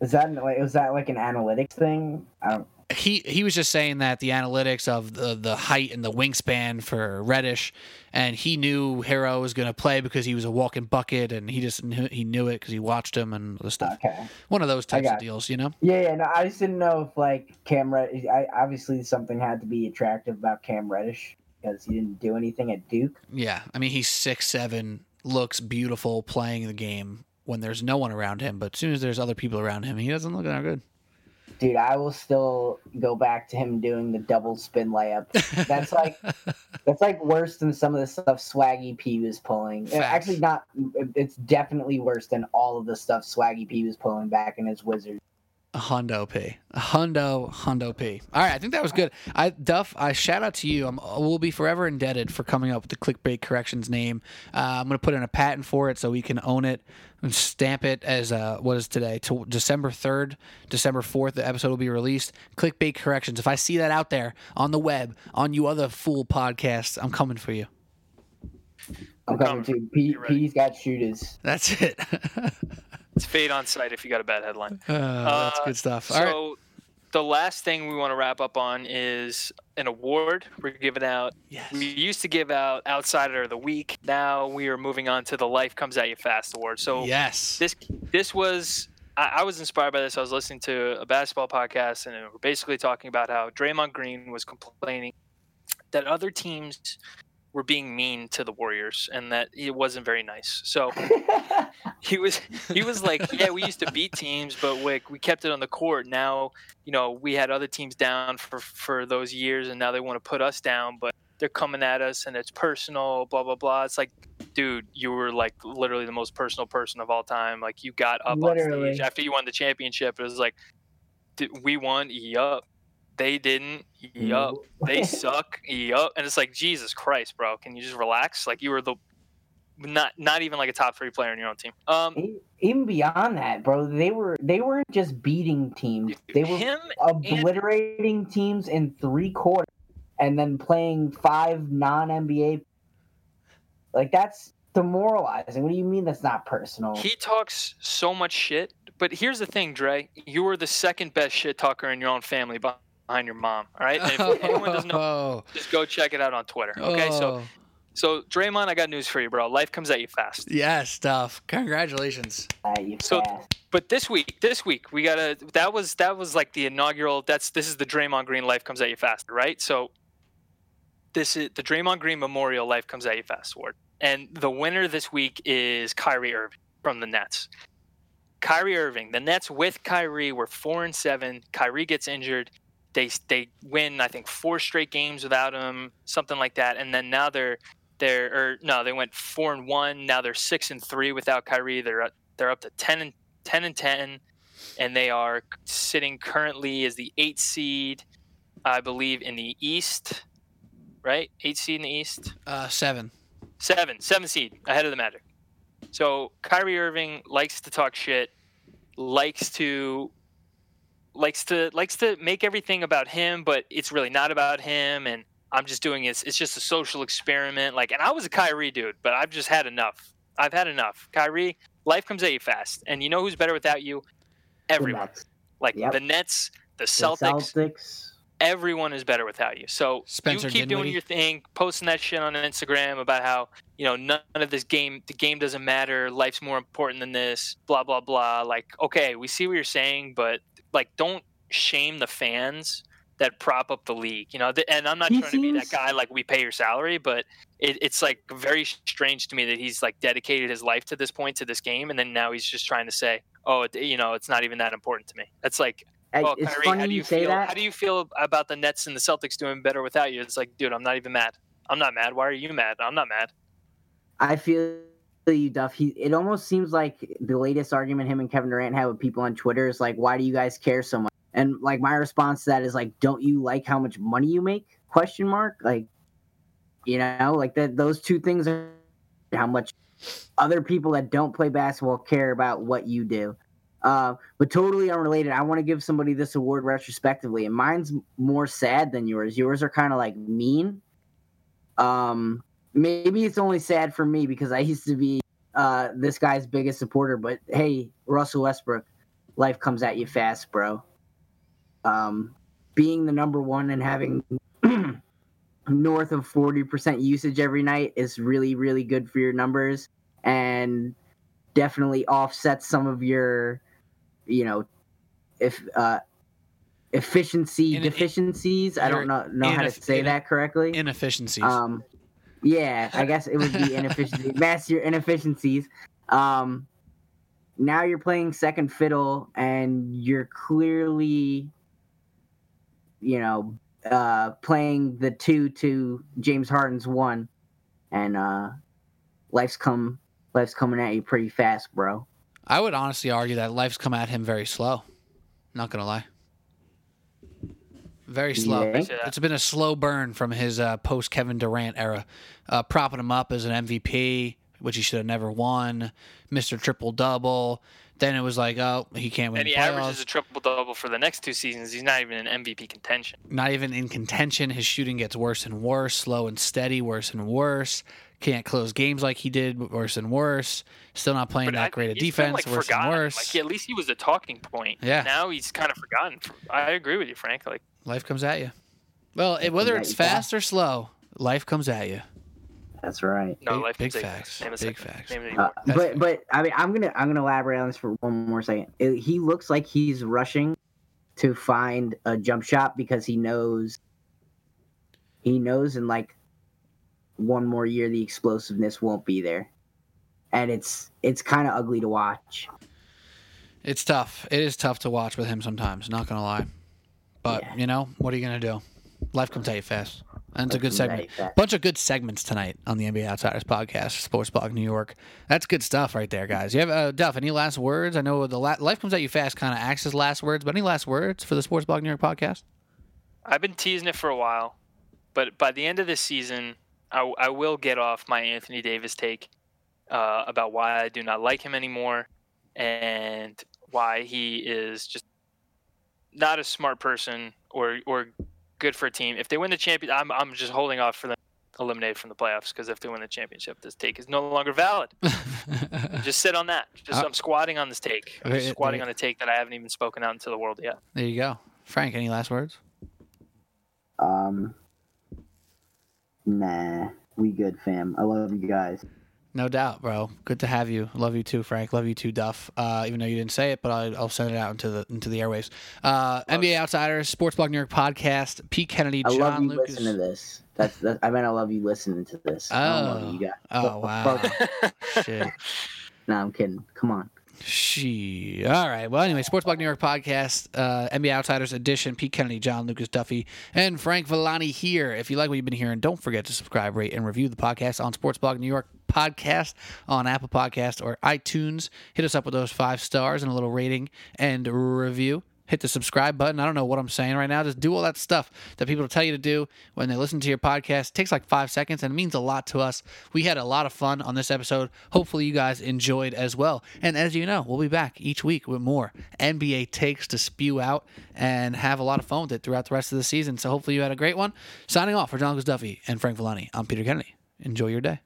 Is that, is that like was that like an analytics thing? I don't. He he was just saying that the analytics of the the height and the wingspan for Reddish, and he knew Herro was going to play because he was a walking bucket, and he just knew, he knew it because he watched him and the stuff. Okay. One of those types of deals, you know. Yeah, yeah. No, I just didn't know if like Cam Reddish. I obviously something had to be attractive about Cam Reddish because he didn't do anything at Duke. Yeah, I mean he's six seven, looks beautiful playing the game when there's no one around him, but as soon as there's other people around him, he doesn't look that good. Dude, I will still go back to him doing the double spin layup. That's like that's like worse than some of the stuff Swaggy P was pulling. Uh, Facts. Actually, not. It's definitely worse than all of the stuff Swaggy P was pulling back in his Wizards. A hundo p. A hundo hundo p. All right, I think that was good. I Duff, I shout out to you. I'm, we'll be forever indebted for coming up with the clickbait corrections name. Uh, I'm gonna put in a patent for it so we can own it and stamp it as uh, what is today? To December third, December fourth. The episode will be released. Clickbait corrections. If I see that out there on the web, on you other fool podcasts, I'm coming for you. I'm coming too. P- P's got shooters. That's it. It's fade on site if you got a bad headline. Uh, that's Uh, good stuff. So All right. the last thing we want to wrap up on is an award we're giving out. Yes. We used to give out Outsider of the Week. Now we are moving on to the Life Comes at You Fast Award. So yes. this this was I, I was inspired by this. I was listening to a basketball podcast and we're basically talking about how Draymond Green was complaining that other teams were being mean to the Warriors and that it wasn't very nice. So he was he was like, yeah, we used to beat teams, but we, we kept it on the court. Now, you know, we had other teams down for for those years, and now they want to put us down, but they're coming at us, and it's personal. Blah blah blah. It's like, dude, you were like literally the most personal person of all time. Like you got up on stage after you won the championship. It was like, "Did- we won. Yup. They didn't. Yup. They suck. Yup. And it's like, Jesus Christ, bro. Can you just relax? Like you were the not not even like a top three player in your own team. Um, Even beyond that, bro, they were they weren't just beating teams; they were obliterating teams in three quarters, and then playing five non NBA. Like that's demoralizing. What do you mean that's not personal? He talks so much shit, but here's the thing, Dre. You were the second best shit talker in your own family behind your mom. All right. And if anyone doesn't know, Oh. just go check it out on Twitter. Okay. So, Oh. so Draymond, I got news for you, bro. Life comes at you fast. yes, stuff. Congratulations. So- But this week, this week we gotta. That was that was like the inaugural. That's this is the Draymond Green Life comes at you fast, right? So. This is the Draymond Green Memorial Life Comes at You Fast Award, and the winner this week is Kyrie Irving from the Nets. Kyrie Irving, the Nets with Kyrie were four and seven. Kyrie gets injured. They they win, I think, four straight games without him, something like that. And then now they're they're or no, they went four and one. Now they're six and three without Kyrie. They're up- they're up to ten and ten and ten, and they are sitting currently as the eight seed, I believe, in the East. Right, eight seed in the East. Uh, seven. Seven, seven seed ahead of the Magic. So Kyrie Irving likes to talk shit, likes to likes to likes to make everything about him, but it's really not about him. And I'm just doing it. It's just a social experiment. Like, and I was a Kyrie dude, but I've just had enough. I've had enough. Kyrie, life comes at you fast, and you know who's better without you? Everyone. Nets, Like Yep. the Nets, the the Celtics, Celtics. Everyone is better without you. So Spencer you keep doing your thing, posting that shit on Instagram about how you know none of this game, the game doesn't matter. Life's more important than this. Blah blah blah. Like, okay, we see what you're saying, but like, don't shame the fans that prop up the league. You know, th- and I'm not He trying to be that guy like we pay your salary, but it, it's like very strange to me that he's like dedicated his life to this point to this game, and then now he's just trying to say, oh, you know, it's not even that important to me. That's like I- well, it's Kyrie, funny how do you, say feel? that. How do you feel about the Nets and the Celtics doing better without you? It's like, dude, I'm not even mad. I'm not mad. Why are you mad? I'm not mad. I feel you, Duff. He, it almost seems like the latest argument him and Kevin Durant have with people on Twitter is like, "Why do you guys care so much?" And like my response to that is like, "Don't you like how much money you make?" Question mark. Like, you know, like that. Those two things are how much other people that don't play basketball care about what you do. Uh, but totally unrelated. I want to give somebody this award retrospectively, and mine's more sad than yours. Yours are kind of like mean. Um, maybe it's only sad for me because I used to be uh, this guy's biggest supporter. But hey, Russell Westbrook, life comes at you fast, bro. Um, being the number one and having north of forty percent usage every night is really, really good for your numbers, and definitely offsets some of your, you know, if uh, efficiency In- deficiencies. I don't know know how to say ineff- that correctly. Inefficiencies. Um, yeah, I guess it would be inefficiency. Mass your inefficiencies. Um, now you're playing second fiddle, and you're clearly, you know, uh, playing the two to James Harden's one, and uh, life's come, life's coming at you pretty fast, bro. I would honestly argue that life's come at him very slow. Not gonna lie. Very slow. Yeah. It's been a slow burn from his uh, post Kevin Durant era, uh, propping him up as an MVP, which he should have never won. Mister Triple Double. Then it was like, oh, he can't win And he playoffs. averages a triple double for the next two seasons. He's not even in MVP contention. Not even in contention. His shooting gets worse and worse, slow and steady, worse and worse. Can't close games like he did, worse and worse. Still not playing But that I- great a he's been, defense, like, worse and worse. Like at least he was a talking point. Yeah. Now he's kind of forgotten. I agree with you, Frank. Like Life comes at you. Well, it, whether it's fast. fast or slow, life comes at you. That's right. no Big- life big can take facts. Name a Big second. facts. Name Uh, but fair. but I mean, I'm gonna I'm gonna elaborate on this for one more second. It- he looks like he's rushing to find a jump shot because he knows he knows in like one more year the explosiveness won't be there, and it's it's kind of ugly to watch. It's tough. It is tough to watch with him sometimes. Not gonna lie, but Yeah. you know what are you gonna do? Life comes at you fast. And it's a good segment. you. Bunch of good segments tonight on the NBA Outsiders podcast, Sports Blog New York. That's good stuff right there, guys. You have uh, Duff. Any last words? I know the la- life comes at you fast kind of acts as last words, but any last words for the Sports Blog New York podcast? I've been teasing it for a while, but by the end of this season, I, I will get off my Anthony Davis take uh, about why I do not like him anymore and why he is just not a smart person or or good for a team. If they win the champion, I'm I'm just holding off for them eliminated from the playoffs because if they win the championship, this take is no longer valid. Just sit on that. Just Uh, I'm squatting on this take. I'm okay, just squatting on the take that I haven't even spoken out into the world yet. there you go, Frank. Any last words? Um, nah, we good, fam. I love you guys. No doubt, bro. Good to have you. Love you too, Frank. Love you too, Duff. Uh, even though you didn't say it, but I'll, I'll send it out into the into the airwaves. Uh, NBA Outsiders, Sports Blog New York podcast. Pete Kennedy, I John love you Lucas. listening to this. That's that. I mean, I love you listening to this. I don't love you guys. Oh wow, shit. No, I'm kidding. Come on. She. All right. Well, anyway, Sports Blog New York podcast, uh, NBA Outsiders edition. Pete Kennedy, John Lucas Duffy, and Frank Villani here. If you like what you've been hearing, don't forget to subscribe, rate, and review the podcast on Sports Blog New York podcast on Apple Podcast or iTunes. Hit us up with those five stars and a little rating and review. Hit the subscribe button. I don't know what I'm saying right now. Just do all that stuff that people tell you to do when they listen to your podcast. It takes like five seconds and it means a lot to us. We had a lot of fun on this episode. Hopefully, you guys enjoyed as well. And as you know, we'll be back each week with more NBA takes to spew out and have a lot of fun with it throughout the rest of the season. So hopefully, you had a great one. Signing off for John Duffy and Frank Villani. I'm Peter Kennedy. Enjoy your day.